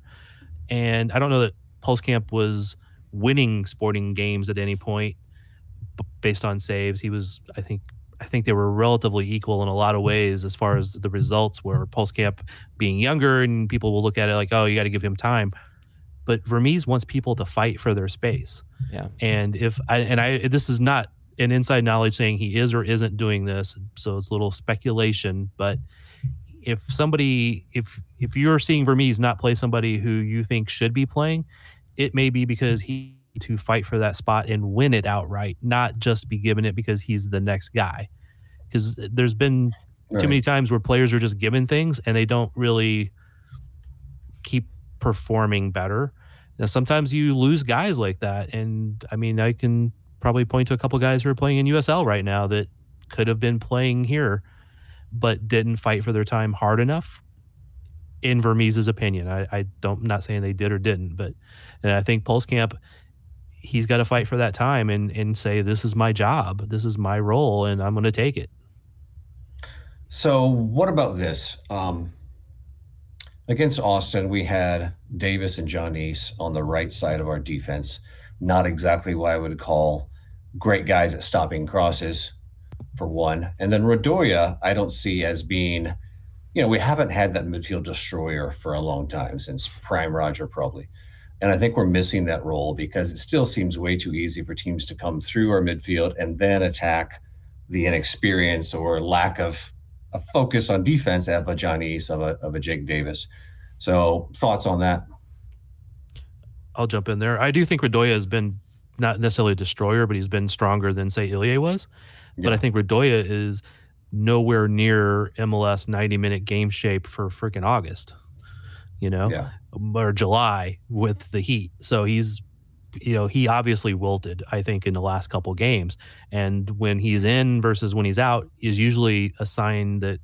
And I don't know that Pulskamp was winning sporting games at any point based on saves. He was, I think, I think they were relatively equal in a lot of ways as far as the results were. Pulskamp being younger, and people will look at it like, oh, you got to give him time. But Vermes wants people to fight for their space. Yeah. And if I and I this is not an inside knowledge saying he is or isn't doing this, so it's a little speculation. But if somebody if if you're seeing Vermes not play somebody who you think should be playing, it may be because he to fight for that spot and win it outright, not just be given it because he's the next guy. Because uh, there's been too many times where players are just given things and they don't really keep performing better. Now, sometimes you lose guys like that, and I mean, I can probably point to a couple guys who are playing in USL right now that could have been playing here, but didn't fight for their time hard enough. In Vermes' opinion, I, I don't I'm not saying they did or didn't, but and I think Pulskamp, he's got to fight for that time and and say this is my job, this is my role, and I'm going to take it. So, what about this? Um, against Austin, we had Davis and John East on the right side of our defense. Not exactly what I would call great guys at stopping crosses, for one. And then Radoja, I don't see as being, you know, we haven't had that midfield destroyer for a long time since Prime Roger, probably. And I think we're missing that role because it still seems way too easy for teams to come through our midfield and then attack the inexperience or lack of a focus on defense of a John East, of a, of a Jake Davis. So, thoughts on that? I'll jump in there. I do think Radoja has been not necessarily a destroyer, but he's been stronger than say Ilie was. But I think Radoja is nowhere near MLS 90 minute game shape for freaking August, you know, or July with the Heat. So he's, you know, he obviously wilted, I think, in the last couple games. And when he's in versus when he's out is usually a sign that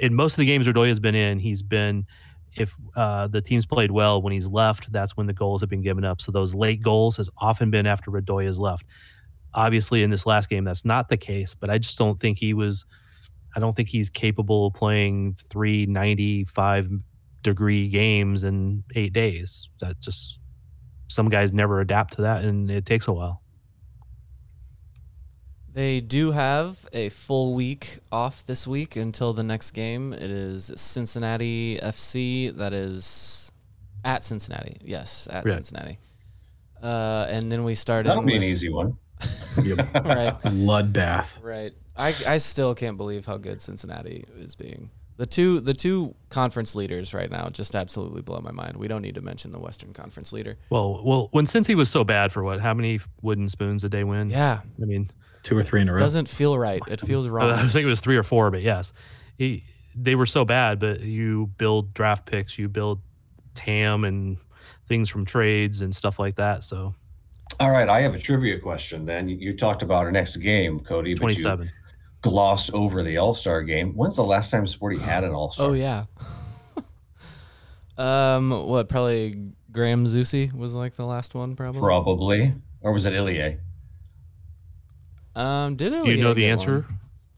in most of the games Radoja's been in, he's been if uh, the team's played well when he's left, that's when the goals have been given up. So those late goals has often been after Radoja has left. Obviously, in this last game, that's not the case. But I just don't think he was. I don't think he's capable of playing three 95 degree games in eight days. That just some guys never adapt to that, and it takes a while. They do have a full week off this week until the next game. It is Cincinnati FC. That is at Cincinnati. Yes, at Right. Cincinnati. Uh, and then we start. That'll in be an easy one. [LAUGHS] [LAUGHS] right. Bloodbath. Right. I, I still can't believe how good Cincinnati is being. The two the two conference leaders right now just absolutely blow my mind. We don't need to mention the Western Conference leader. Well, well, when Cincy was so bad for what? How many wooden spoons did they win? Yeah. I mean, two or three in a row. Doesn't feel right. It feels wrong. [LAUGHS] I was thinking it was three or four, but yes, he, they were so bad. But you build draft picks, you build TAM and things from trades and stuff like that. So All right, I have a trivia question. Then you, you talked about our next game, Cody. but you 27. Glossed over the All Star game. When's the last time Sporty had an All Star? Oh yeah. [LAUGHS] um, what? Probably Graham Zusi was like the last one, probably. Probably, or was it Ilie? Um, did it? Do you know the answer?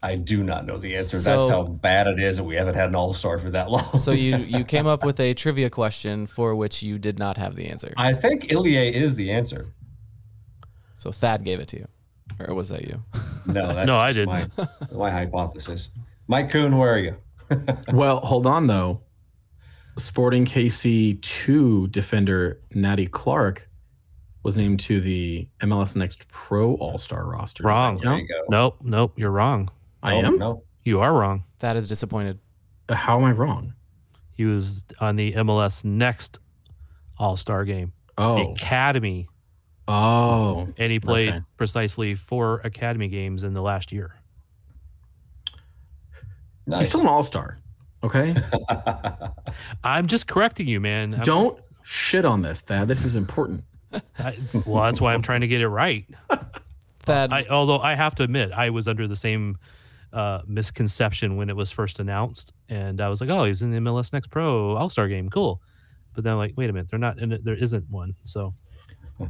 I do not know the answer. That's how bad it is that we haven't had an All Star for that [LAUGHS] long. So you you came up with a trivia question for which you did not have the answer. I think Ilie is the answer. So Thad gave it to you, or was that you? [LAUGHS] No, [LAUGHS] that's No, I just My, my hypothesis. Mike Coon, where are you? [LAUGHS] well, hold on though. Sporting KC two defender Natty Clark was named to the MLS Next Pro All Star roster. Does that Wrong. count? Nope, nope, you're wrong. I am. No, You are wrong. That is disappointed. Uh, How am I wrong? He was on the MLS Next All Star game. Oh. Academy. Oh. And he played Okay. precisely four Academy games in the last year. He's still an All Star. Okay. [LAUGHS] I'm just correcting you, man. I'm- Don't shit on this, Thad. This is important. I, well, that's why I'm trying to get it right. [LAUGHS] Thad, I, although I have to admit, I was under the same uh, misconception when it was first announced, and I was like, "Oh, he's in the MLS Next Pro All Star Game, cool." But then, I'm like, wait a minute, they're not in it. There isn't one. So [LAUGHS]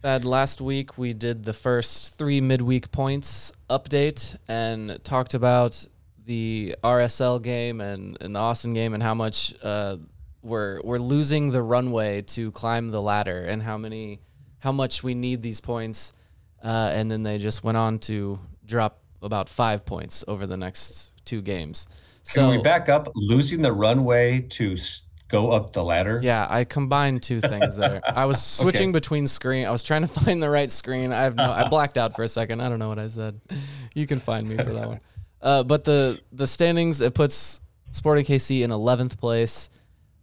Thad, last week we did the first three midweek points update and talked about the RSL game and, and the Austin game and how much uh, we're we're losing the runway to climb the ladder and how many how much we need these points. Uh, and then they just went on to drop about five points over the next two games. Can So we back up? Losing the runway to s- go up the ladder. Yeah, I combined two things there. I was [LAUGHS] switching Okay. between screen. I was trying to [LAUGHS] find the right screen. I have no. I blacked out for a second. I don't know what I said. [LAUGHS] You can find me for that one. Uh, but the the standings it puts Sporting KC in 11th place.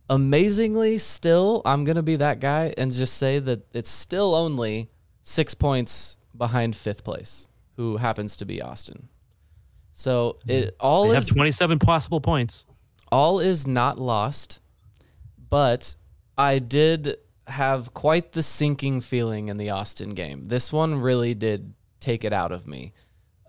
Amazingly, still I'm gonna be that guy and just say that it's still only six points behind fifth place, who happens to be Austin. So it all they is have 27 possible points. all is not lost, but I did have quite the sinking feeling in the Austin game. This one really did take it out of me.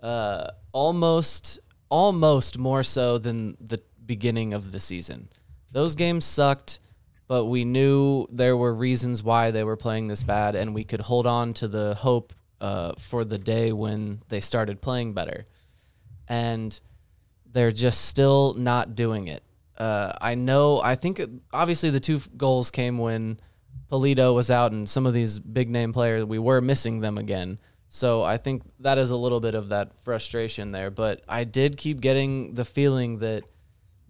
Uh, almost, almost more so than the beginning of the season. Those games sucked, but we knew there were reasons why they were playing this bad, and we could hold on to the hope uh, for the day when they started playing better. and they're just still not doing it. Uh, I know. I think it- obviously the two goals came when Pulido was out, and some of these big name players we were missing them again. So I think that is a little bit of that frustration there. But I did keep getting the feeling that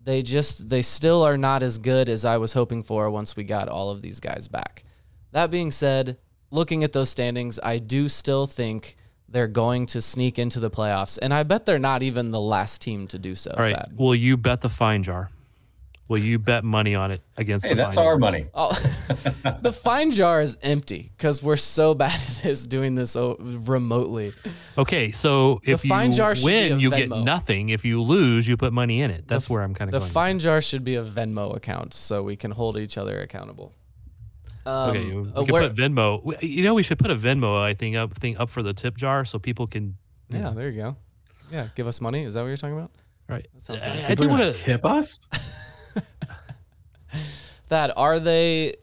they just they still are not as good as I was hoping for once we got all of these guys back. That being said, looking at those standings, I do still think they're going to sneak into the playoffs, and I bet they're not even the last team to do so. All right. Thad. Will you bet the fine jar? Will you bet money on it against Hey, the that's fine our jar? money. Oh, [LAUGHS] the fine jar is empty because we're so bad at this doing this remotely. Okay, so if fine you jar should win, you get nothing. If you lose, you put money in it. That's where I'm kind The of going. The fine jar should be a Venmo account so we can hold each other accountable. Um, okay, we uh, could where- put Venmo. You know, we should put a Venmo. I think up thing up for the tip jar so people can. you yeah, know. there you go. Yeah, give us money. Is that what you're talking about? Right. That sounds I- nice. I do want to tip us. [LAUGHS] [LAUGHS] Thad, are they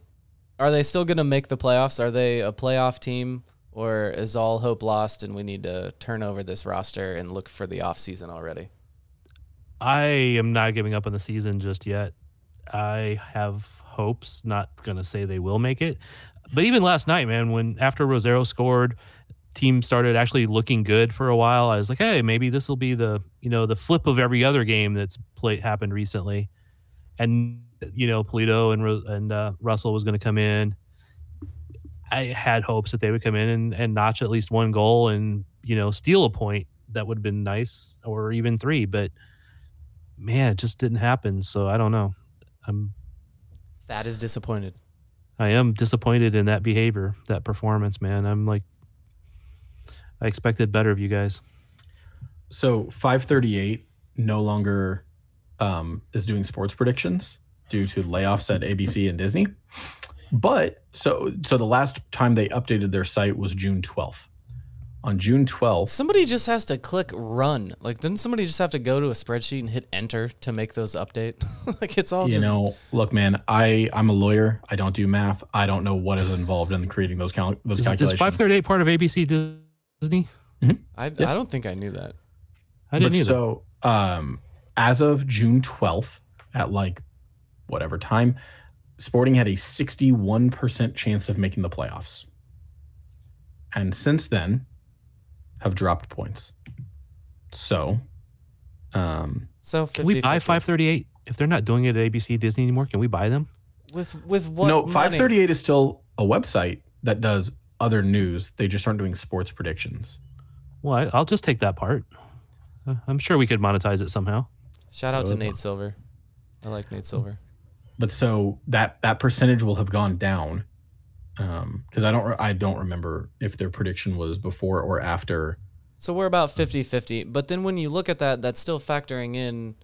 are they still going to make the playoffs? Are they a playoff team or is all hope lost and we need to turn over this roster and look for the off season already? I am not giving up on the season just yet. I have hopes. Not going to say they will make it, but even last night, man, when after Rosero scored, team started actually looking good for a while. I was like, hey, maybe this will be the you know the flip of every other game that's played happened recently, and you know Pulido and and uh, Russell was going to come in. I had hopes that they would come in and, and notch at least one goal and you know steal a point. That would have been nice, or even three, but man, it just didn't happen. So I don't know. I'm that is disappointed. I am disappointed in that behavior, that performance, man. I'm like I expected better of you guys. So 538 no longer um, is doing sports predictions due to layoffs at ABC and Disney. But so so the last time they updated their site was June 12th. On June 12th, Somebody just has to click run. Like, didn't somebody just have to go to a spreadsheet and hit enter to make those update? [LAUGHS] like, it's all you just. know, look, man, I I'm a lawyer. I don't do math. I don't know what is involved in creating those cal- those Is, is calculations. 538 part of ABC Disney? I, I don't think I knew that. I didn't but either. So, um, as of June 12th, at like whatever time, Sporting had a 61% chance of making the playoffs. And since then, have dropped points. So, um, So, Can we buy 538 if they're not doing it at ABC Disney anymore? Can we buy them? With with what? no, money? 538 is still a website that does other news. They just aren't doing sports predictions. Well, I, I'll just take that part. Uh, I'm sure we could monetize it somehow. Shout out to. Nate Silver. I like Nate Silver. but so that that percentage will have gone down um because i don't re- i don't remember if their prediction was before or after So we're about 50 50. But then when you look at that, that's still factoring in,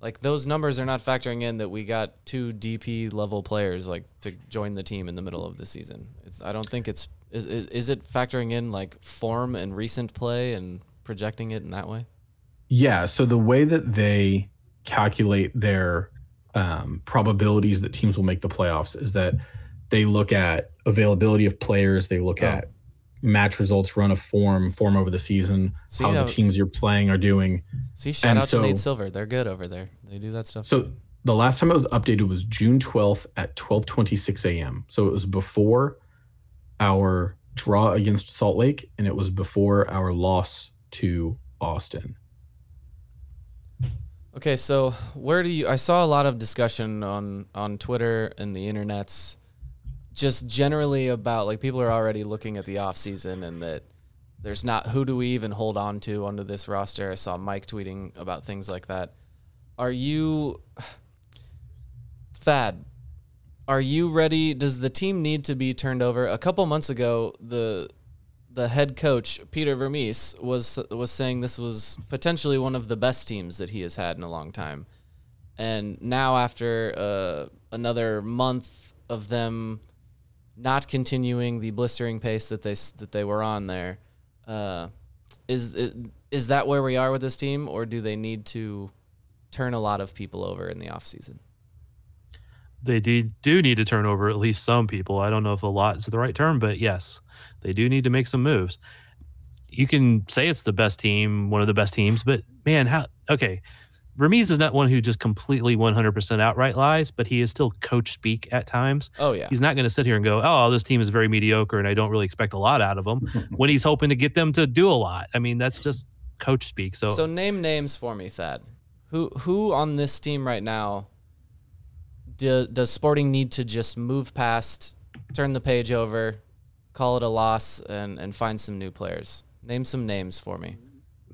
like, those numbers are not factoring in that we got two DP level players, like, to join the team in the middle of the season. It's I don't think it's. Is, is, is it factoring in, like, form and recent play and projecting it in that way? yeah so the way that they calculate their um, probabilities that teams will make the playoffs is that they look at availability of players they look Oh. at match results run of form form over the season See how how- the teams you're playing are doing See, shout And out so- to Nate Silver. They're good over there. They do that stuff. So the last time it was updated was June 12th at 12:26 a.m. So it was before our draw against Salt Lake and it was before our loss to Austin. Okay, so where do you? I saw a lot of discussion on on Twitter and the internets, just generally about like people are already looking at the off season and that there's not who do we even hold on to under this roster. I saw Mike tweeting about things like that. Are you, Thad? Are you ready? Does the team need to be turned over? A couple months ago, the the head coach Peter Vermes was was saying this was potentially one of the best teams that he has had in a long time, and now after uh, another month of them not continuing the blistering pace that they that they were on there, uh, is is that where we are with this team, or do they need to turn a lot of people over in the offseason? They do, do need to turn over at least some people. I don't know if a lot is the right term, but yes, they do need to make some moves. you can say it's the best team, one of the best teams, but man, how okay. Ramiz is not one who just completely 100% outright lies, but he is still coach speak at times. Oh, yeah. He's not going to sit here and go, "Oh, this team is very mediocre and I don't really expect a lot out of them." [LAUGHS] when he's hoping to get them to do a lot. I mean, that's just coach speak. So, So name names for me, Thad. Who who on this team right now do, does Sporting need to just move past, turn the page over, call it a loss, and and find some new players? Name some names for me.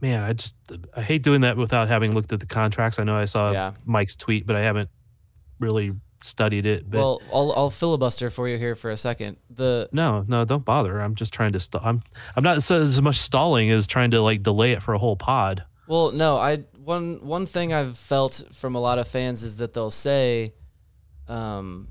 man, I just I hate doing that without having looked at the contracts. I know I saw Yeah. Mike's tweet, but I haven't really studied it. But well, I'll I'll filibuster for you here for a second. The no, no, don't bother. I'm just trying to. St- I'm I'm not so, as much stalling as trying to like delay it for a whole pod. Well, no, I one one thing I've felt from a lot of fans is that they'll say, um,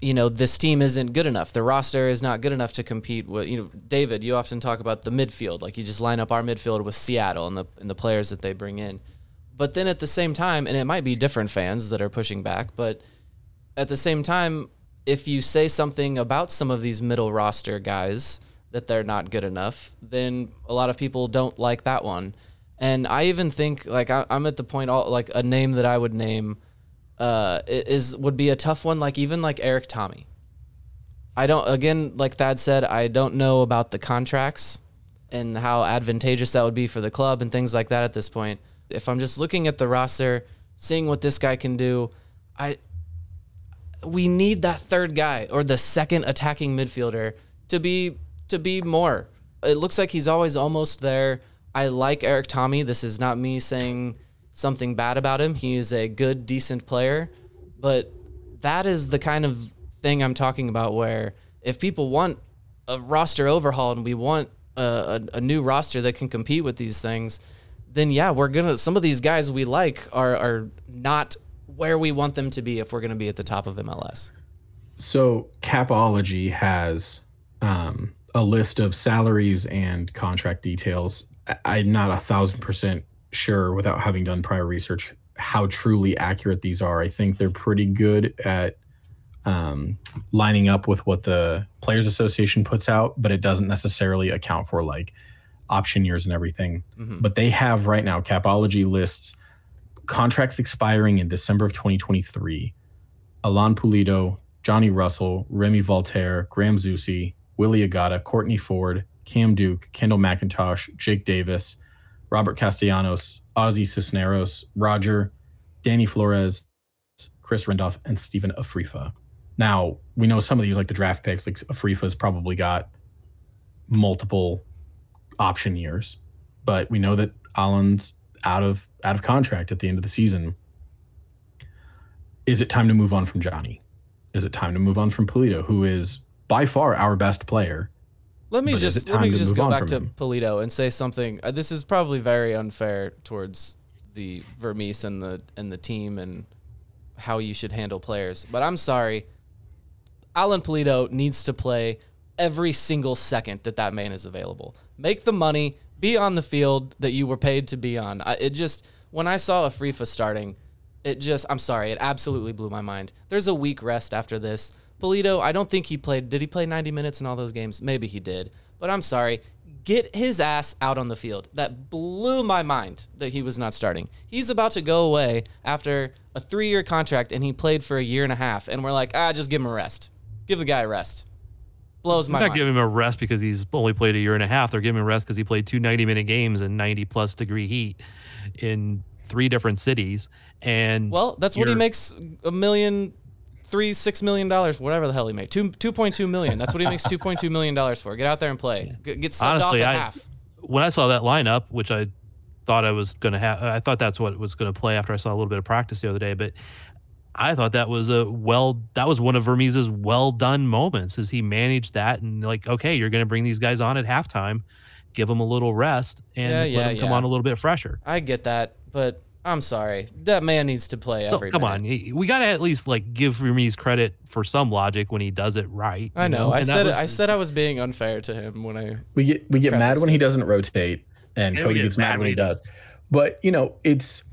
you know, this team isn't good enough. The roster is not good enough to compete with. You know, David, you often talk about the midfield, like you just line up our midfield with Seattle and the and the players that they bring in. But then at the same time, and it might be different fans that are pushing back, but at the same time, if you say something about some of these middle roster guys that they're not good enough, then a lot of people don't like that one. And I even think like I, I'm at the point all like a name that I would name uh, is would be a tough one. Like even like Erik Thommy. I don't again like Thad said I don't know about the contracts and how advantageous that would be for the club and things like that at this point. If I'm just looking at the roster, seeing what this guy can do, I we need that third guy or the second attacking midfielder to be to be more. It looks like he's always almost there. I like Erik Thommy. This is not me saying something bad about him. He is a good, decent player, but that is the kind of thing I'm talking about where if people want a roster overhaul and we want a, a, a new roster that can compete with these things, then yeah, we're gonna. Some of these guys we like are are not where we want them to be if we're gonna be at the top of MLS. So Capology has um, a list of salaries and contract details. I- I'm not a thousand percent sure without having done prior research how truly accurate these are. I think they're pretty good at um, lining up with what the Players Association puts out, but it doesn't necessarily account for like option years and everything. Mhm. But they have right now Capology lists contracts expiring in December of 2023. Alan Pulido, Johnny Russell, Remy Walter, Graham Zusi, Willie Agada, Kortne Ford, Cam Duke, Kendall McIntosh, Jake Davis, Robert Castellanos, Ozzy Cisneros, Roger, Danny Flores, Chris Randolph, and Stephen Afrifa. Now, we know some of these, like the draft picks, like Afrifa's probably got multiple option years, but we know that Allen's out of out of contract at the end of the season. Is it time to move on from Johnny? Is it time to move on from Pulido, who is by far our best player? Let me But just let me just go back to him? Pulido and say something. Uh, this is probably very unfair towards the Vermes and the and the team and how you should handle players. But I'm sorry, Alan Pulido needs to play every single second that that man is available. Make the money, be on the field that you were paid to be on. I, it just when I saw Afrifa starting, it just I'm sorry, it absolutely blew my mind. There's a week rest after this. Pulido, I don't think he played. Did he play 90 minutes in all those games? Maybe he did. But I'm sorry. Get his ass out on the field. That blew my mind that he was not starting. He's about to go away after a three year contract and he played for a year and a half. And we're like, ah, just give him a rest. Give the guy a rest. Blows my not mind. giving him a rest because he's only played a year and a half. They're giving him a rest because he played two 90 minute games in 90 plus degree heat in three different cities. And Well, that's what he makes a million, three, six million dollars, whatever the hell he made. Two, two point two million. That's what he makes [LAUGHS] two point two million dollars for. Get out there and play. G- Get subbed honestly, off at I half. when I saw that lineup, which I thought I was going to have, I thought that's what was going to play after I saw a little bit of practice the other day. But I thought that was a well, that was one of Vermes's well done moments. Is he managed that and like, okay, you're going to bring these guys on at halftime, give them a little rest, and Yeah, let yeah, them come yeah. on a little bit fresher. I get that, but I'm sorry. That man needs to play So every come minute. on, he- we got to at least like give Vermes credit for some logic when he does it right. I you know. I And said was- I said I was being unfair to him when I We get we get mad when he doesn't rotate, and And Cody get gets mad when he does. But you know, it's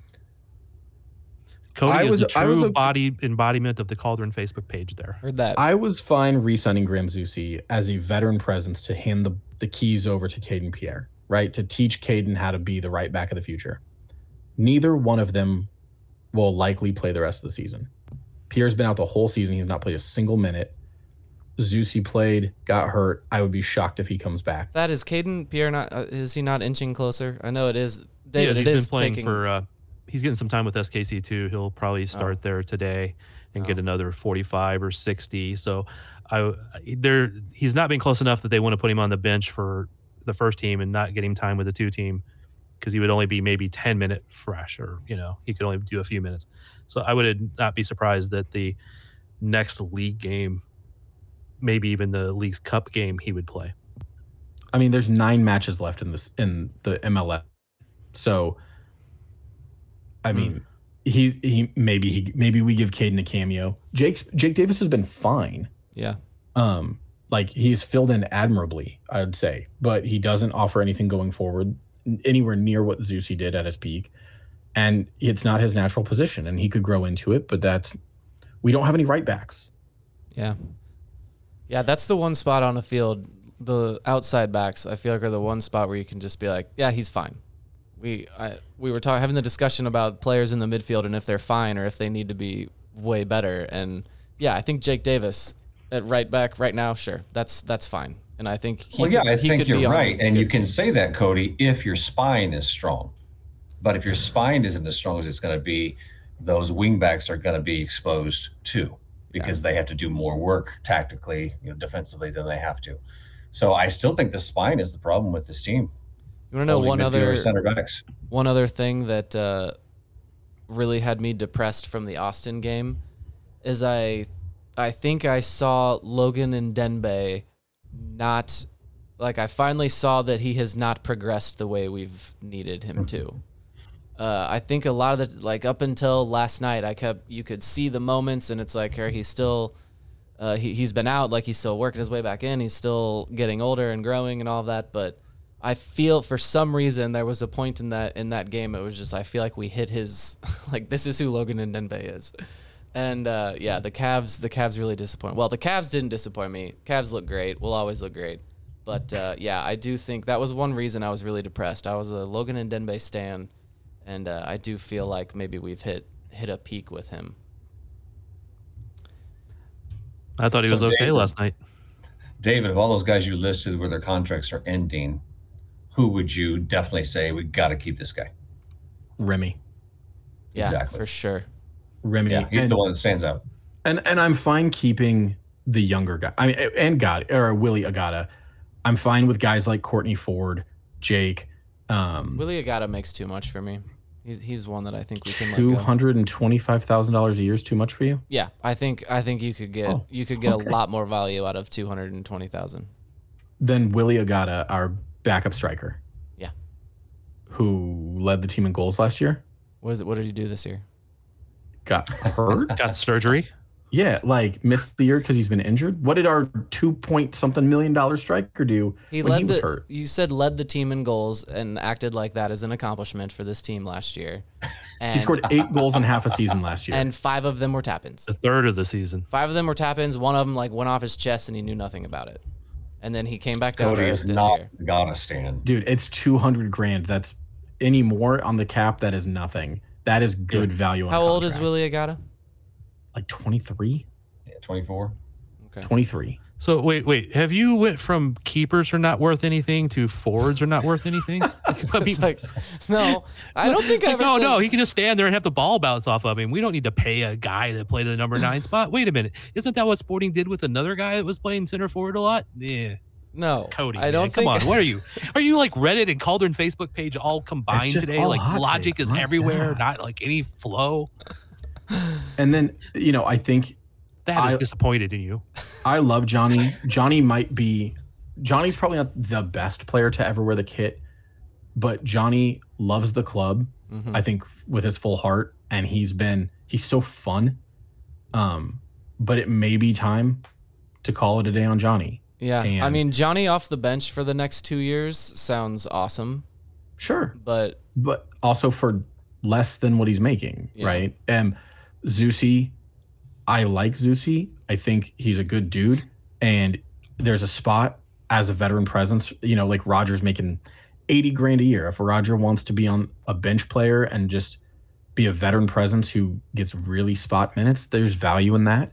Cody I is was- the I was true a- body embodiment of the Cauldron Facebook page there. heard that. I was fine re-signing Graham Zusi as a veteran presence to hand the the keys over to Kayden Pierre, right? To teach Kayden how to be the right back of the future. Neither one of them will likely play the rest of the season. Pierre's been out the whole season. He's not played a single minute. Zusi played, got hurt. I would be shocked if he comes back. That is Kayden Pierre. Not uh, is he not inching closer? I know it is. Yeah, David, he's it been is playing taking, for. Uh, he's getting some time with SKC too. He'll probably Oh. start there today and get another forty-five or sixty. So, I there he's not been close enough that they want to put him on the bench for the first team and not get him time with the two team because he would only be maybe ten minute fresh or you know he could only do a few minutes. So I would not be surprised that the next league game, maybe even the league's cup game, he would play. I mean, there's nine matches left in this in the MLS. So, I mean, he he maybe he maybe we give Kayden a cameo. Jake's Jake Davis has been fine. Yeah. Um, like he's filled in admirably, I'd say, but he doesn't offer anything going forward n- anywhere near what Zusi did at his peak, and it's not his natural position, and he could grow into it. But that's we don't have any right backs. Yeah. Yeah, that's the one spot on the field. The outside backs, I feel like, are the one spot where you can just be like, yeah, he's fine. We I, we were talking having the discussion about players in the midfield and if they're fine or if they need to be way better. And yeah, I think Jake Davis at right back right now, sure, that's that's fine. And I think he well, yeah, could- I think you're right, and you can team. say that, Cody, if your spine is strong. But if your spine isn't as strong as it's going to be, those wingbacks are going to be exposed too, because they have to do more work tactically, you know, defensively than they have to. So I still think the spine is the problem with this team. You want to know one other center backs. One other thing that uh, really had me depressed from the Austin game is I I think I saw Logan Ndenbe not like I finally saw that he has not progressed the way we've needed him to. Uh, I think a lot of the like up until last night, I kept you could see the moments, and it's like here he's still uh, he he's been out, like he's still working his way back in. He's still getting older and growing and all that. But I feel for some reason there was a point in that in that game. It was just I feel like we hit his [LAUGHS] like this is who Logan Ndenbe is. And uh, yeah, the Cavs the Cavs really disappoint. Well, the Cavs didn't disappoint me. Cavs look great. Will always look great. But uh, yeah, I do think that was one reason I was really depressed. I was a Logan Ndenbe stan, and uh, I do feel like maybe we've hit hit a peak with him. I thought he So was okay David- last night. David, of all those guys you listed where their contracts are ending, who would you definitely say we got to keep this guy? Remy, Yeah, Exactly. for sure. Remy, Yeah, he's and- the one that stands out. And and I'm fine keeping the younger guy. I mean, and God or Willie Agada. I'm fine with guys like Kortne Ford, Jake. Um, Willie Agada makes too much for me. He's he's one that I think we can let two go. hundred and twenty-five thousand dollars a year is too much for you. Yeah, I think I think you could get Oh, you could get okay. a lot more value out of two hundred and twenty thousand. Then Willie Agada, our backup striker. Yeah. Who led the team in goals last year? What is it? What did he do this year? Got hurt. Got surgery. yeah, like missed the year because he's been injured. What did our two point something million dollar striker do He when led he was the. hurt? You said led the team in goals and acted like that as an accomplishment for this team last year. And, [LAUGHS] He scored eight goals in half a season last year. and five of them were tap-ins. The third of the season. Five of them were tap-ins. One of them like went off his chest and he knew nothing about it. And then he came back down to Cody earth is this not year. gotta stand. Dude, it's two hundred grand. That's any more on the cap. That is nothing. That is good value. On How a old is contract. Willie Agada? Like 23? Yeah, 24. Okay. 23. So wait, wait. Have you went from keepers are not worth anything to forwards are not worth anything? [LAUGHS] [LAUGHS] I mean, It's like, no, I don't think I like, [LAUGHS] ever no, said- no. He can just stand there and have the ball bounce off of him. We don't need to pay a guy that played the number nine spot. Wait a minute, isn't that what Sporting did with another guy that was playing center forward a lot? Yeah, No, Cody. I don't Come think. on, what are you? [LAUGHS] Are you like Reddit and Cauldron Facebook page all combined today? all Like logic is my everywhere, God. not like any flow. And then, you know, I think That is I- disappointed in you. I love Johnny. Johnny might be Johnny's probably not the best player to ever wear the kit, but Johnny loves the club. Mhm. I think with his full heart, and he's been he's so fun. Um, but it may be time to call it a day on Johnny. Yeah, I mean Johnny off the bench for the next two years sounds awesome, Sure, but but also for less than what he's making, Yeah. right? And Zusi, I like Zusi. I think he's a good dude, and there's a spot as a veteran presence. You know, like Roger's making 80 grand a year. If Roger wants to be on a bench player and just be a veteran presence who gets really spot minutes, there's value in that.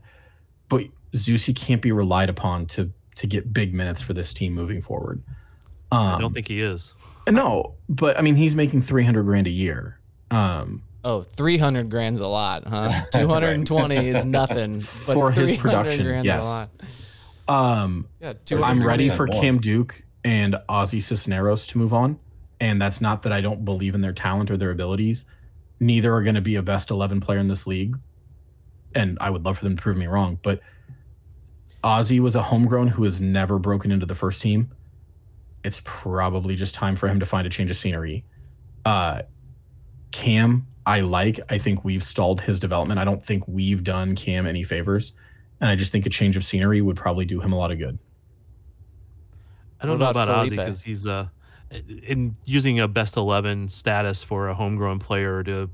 But Zusi can't be relied upon to to get big minutes for this team moving forward. Um, I don't think he is. No, but I mean he's making 300 grand a year. Um, Oh, 300 grand's a lot, huh? [LAUGHS] 220 is nothing. [LAUGHS] But For his production, yes. a lot. Um, Yeah, I'm ready for more. Cam Duke and Ozzy Cisneros to move on, and that's not that I don't believe in their talent or their abilities. Neither are going to be a best 11 player in this league, and I would love for them to prove me wrong. But Ozzy was a homegrown who has never broken into the first team. It's probably just time for him to find a change of scenery. Uh, Cam, I like. I think we've stalled his development. I don't think we've done Cam any favors. And I just think a change of scenery would probably do him a lot of good. I don't What know about about Ozzy because he's uh, in using a best eleven status for a homegrown player to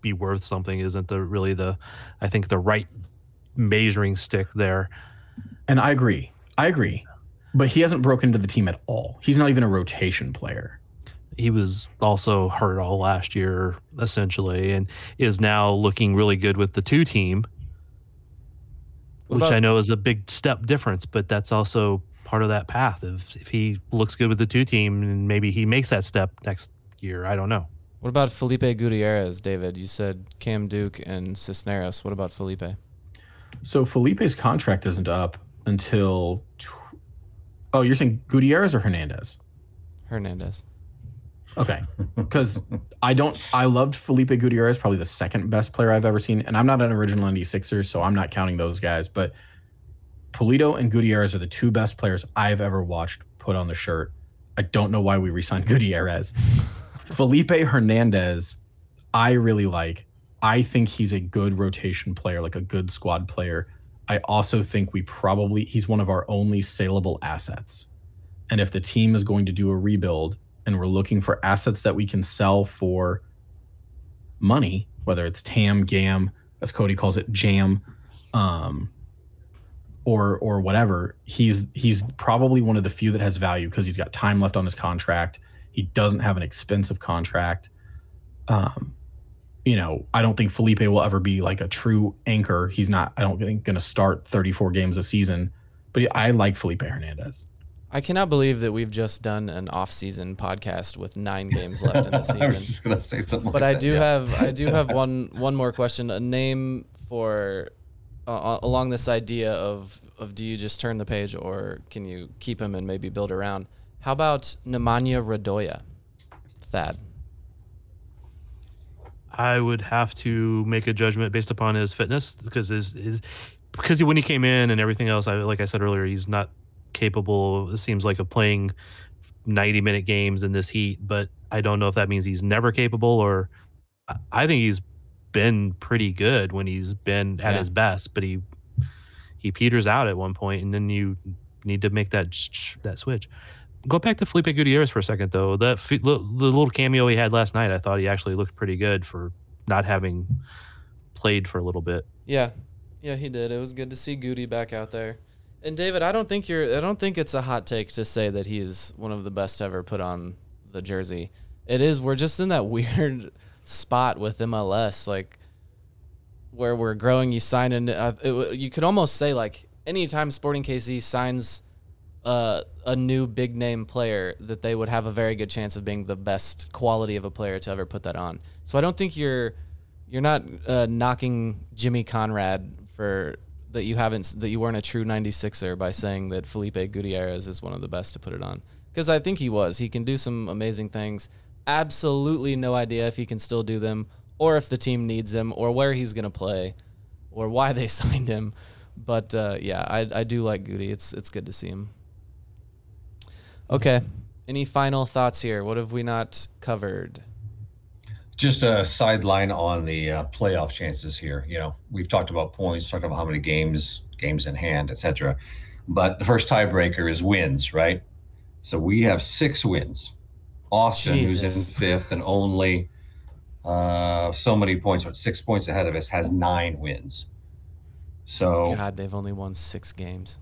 be worth something isn't the really the I think the right measuring stick there. And I agree. I agree. But he hasn't broken into the team at all. He's not even a rotation player. He was also hurt all last year essentially, and is now looking really good with the two team, What which about- I know is a big step difference. But that's also part of that path. If if he looks good with the two team, and maybe he makes that step next year, I don't know. What about Felipe Gutierrez, David? You said Cam Duke and Cisneros. What about Felipe? So Felipe's contract isn't up until. Tw- oh, you're saying Gutierrez or Hernandez? Hernandez. Okay. Because I don't, I loved Felipe Gutierrez, probably the second best player I've ever seen. And I'm not an original 96er, so I'm not counting those guys. But Polito and Gutierrez are the two best players I've ever watched put on the shirt. I don't know why we re signed [LAUGHS] Gutierrez. Felipe Hernandez, I really like. I think he's a good rotation player, like a good squad player. I also think we probably, he's one of our only saleable assets. And if the team is going to do a rebuild and we're looking for assets that we can sell for money, whether it's TAM, GAM, as Cody calls it, JAM, um, or or whatever, he's he's probably one of the few that has value because he's got time left on his contract. He doesn't have an expensive contract. Um, you know, I don't think Felipe will ever be like a true anchor. He's not. I don't think going to start 34 games a season. But I like Felipe Hernandez. I cannot believe that we've just done an off-season podcast with nine games left in the season. [LAUGHS] I was just gonna say something. but like I that, do yeah. have I do have [LAUGHS] one one more question. A name for uh, along this idea of of do you just turn the page or can you keep him and maybe build around? How about Nemanja Radoja, Thad? I would have to make a judgment based upon his fitness because his, his because he, when he came in and everything else, I like I said earlier, he's not capable. It seems like of playing ninety minute games in this heat, but I don't know if that means he's never capable or I- think he's been pretty good when he's been at Yeah. his best, but he he peters out at one point, and then you need to make that that switch. Go back to Felipe Gutierrez for a second, though. That the little cameo he had last night, I thought he actually looked pretty good for not having played for a little bit. Yeah, yeah, he did. It was good to see Goody back out there. And David, I don't think you're. I don't think it's a hot take to say that he is one of the best ever put on the jersey. It is. We're just in that [LAUGHS] weird spot with MLS, like where we're growing. You sign in. Uh, you could almost say like anytime Sporting KC signs uh, a new big name player, that they would have a very good chance of being the best quality of a player to ever put that on. So I don't think you're you're not uh, knocking Jimmy Conrad for that you haven't that you weren't a true 96er by saying that Felipe Gutierrez is one of the best to put it on because I think he was. He can do some amazing things. Absolutely no idea if he can still do them or if the team needs him or where he's going to play or why they [LAUGHS] signed him. But uh, yeah, I, I do like Goody. It's it's good to see him. Okay. Any final thoughts here? What have we not covered? Just a sideline on the uh, playoff chances here. You know, we've talked about points, talked about how many games, games in hand, etc. But the first tiebreaker is wins, right? So we have six wins. Austin, who's in fifth and only uh, so many points, what, six points ahead of us, has nine wins. So God, they've only won six games.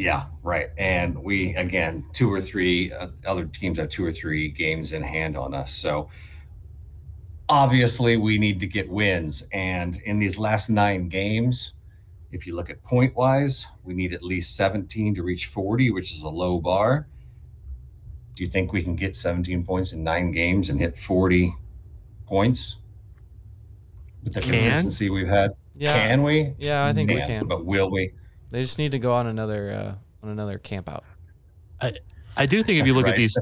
Yeah, right. And we again, two or three uh, other teams have two or three games in hand on us. So obviously, we need to get wins. And in these last nine games, if you look at point wise, we need at least 17 to reach 40, which is a low bar. Do you think we can get 17 points in nine games and hit 40 points with the Can? consistency we've had? Yeah. Can we? Yeah, I think we can. But will we? They just need to go on another uh, on another camp out. I I do think if [LAUGHS] you look at these,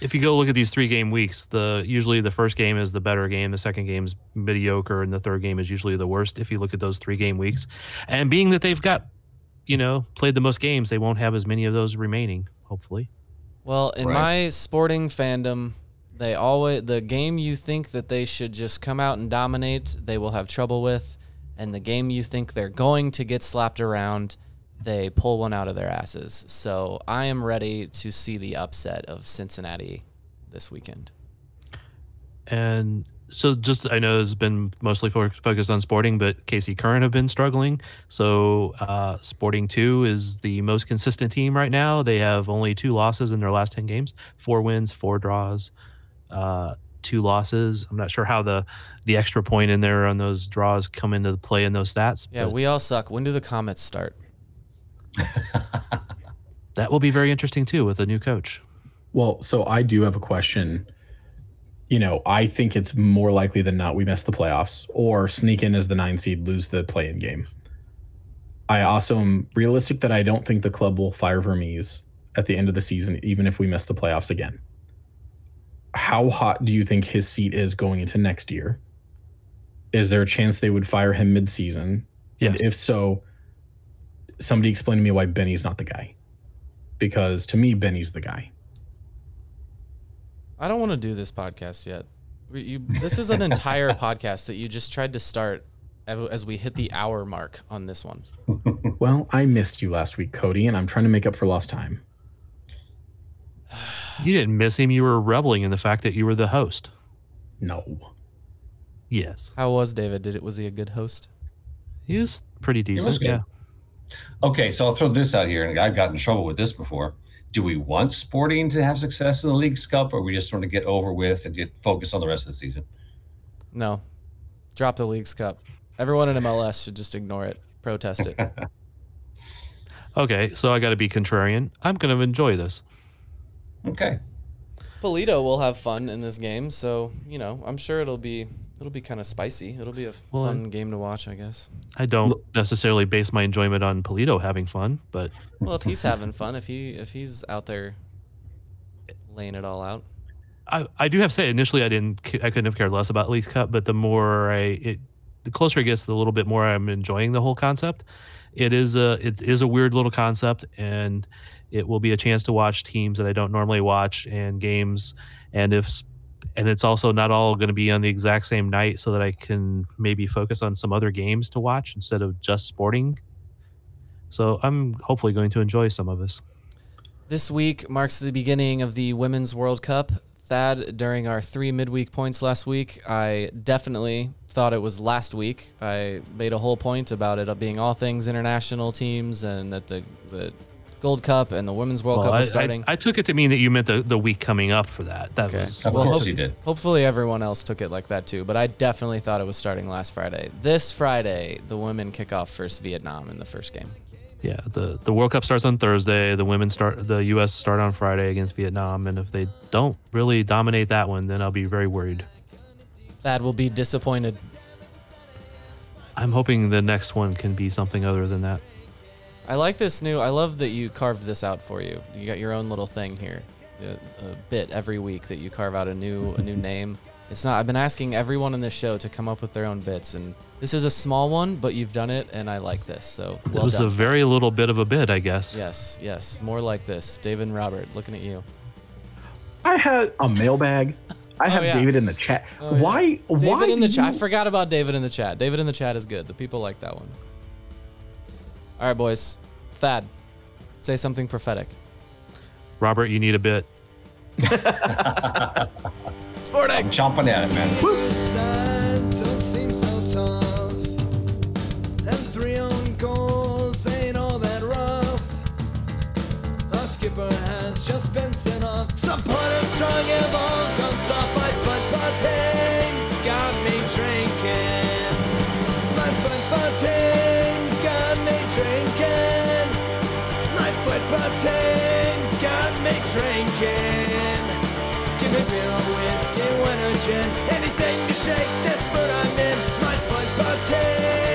if you go look at these three game weeks, the usually the first game is the better game, the second game is mediocre, and the third game is usually the worst. If you look at those three game weeks, and being that they've got, you know, played the most games, they won't have as many of those remaining. Hopefully, Well, in Right. my sporting fandom, they always the game you think that they should just come out and dominate, they will have trouble with, and the game you think they're going to get slapped around, they pull one out of their asses. So I am ready to see the upset of Cincinnati this weekend. and so just I know it's been mostly fo- focused on Sporting, but KC Current have been struggling. So uh, Sporting Two is the most consistent team right now. They have only two losses in their last ten games, four wins, four draws, uh, two losses. I'm not sure how the the extra point in there on those draws come into play in those stats. Yeah, but we all suck. When do the comments start? [LAUGHS] that will be very interesting too with a new coach. Well, so I do have a question. You know, I think it's more likely than not we miss the playoffs or sneak in as the nine seed, lose the play in game. I also am realistic that I don't think the club will fire Vermes at the end of the season, even if we miss the playoffs again. How hot do you think his seat is going into next year? Is there a chance they would fire him mid season? And if so, somebody explain to me why Benny's not the guy. Because to me, Benny's the guy. I don't want to do this podcast yet. You, this is an entire podcast that you just tried to start as we hit the hour mark on this one. Well, I missed you last week, Cody, and I'm trying to make up for lost time. You didn't miss him. You were reveling in the fact that you were the host. No. Yes. How was David? Did it was he a good host? He was pretty decent. good. Yeah. Okay, so I'll throw this out here, and I've gotten in trouble with this before. Do we want Sporting to have success in the Leagues Cup, or we just want to get over with and get focused on the rest of the season? No. Drop the Leagues Cup. Everyone in MLS should just ignore it, protest it. [LAUGHS] Okay, so I got to be contrarian. I'm going to enjoy this. Okay. Polito will have fun in this game, so you know I'm sure it'll be it'll be kind of spicy. It'll be a Well, fun game to watch, I guess. I don't necessarily base my enjoyment on Polito having fun, but Well, if he's having fun, if he if he's out there laying it all out. I, I do have to say initially I didn't I couldn't have cared less about Leagues Cup, but the more I it the closer it gets, the little bit more I'm enjoying the whole concept. It is a it is a weird little concept, and it will be a chance to watch teams that I don't normally watch and games, and if and it's also not all going to be on the exact same night, so that I can maybe focus on some other games to watch instead of just sporting. So I'm hopefully going to enjoy some of this. This week marks the beginning of the Women's World Cup. Thad, during our three midweek points last week, I definitely thought it was last week. I made a whole point about it being all things international teams and that the, the Gold Cup and the Women's World Well, Cup I, was starting. I, I took it to mean that you meant the, the week coming up for that. That was Of Well, course hope- he did. Hopefully, everyone else took it like that too. But I definitely thought it was starting last Friday. This Friday, the women kick off first Vietnam in the first game. Yeah, the the World Cup starts on Thursday. The women start the U.S. start on Friday against Vietnam, and if they don't really dominate that one, then I'll be very worried. Thad will be disappointed. I'm hoping the next one can be something other than that. I like this new. I love that you carved this out for you. You got your own little thing here, a, a bit every week that you carve out a new a new name. It's not. I've been asking everyone in this show to come up with their own bits, and this is a small one, but you've done it, and I like this. So well it was done. a very little bit of a bit, I guess. yes, yes, more like this. David and Robert, looking at you. I had a mailbag. I have Oh, yeah. David in the chat. Oh, yeah. why? David why in the do chat. I forgot about David in the chat. David in the chat is good. The people like that one. All right, boys. Thad, say something prophetic. Robert, you need a bit. [LAUGHS] Sporting. I'm chomping at it, man. Woo. has just been sent off. Strong my but got me drinking. Team's got me drinking. Give me beer or whiskey, wine or gin, anything to shake this mood I'm in. My football team's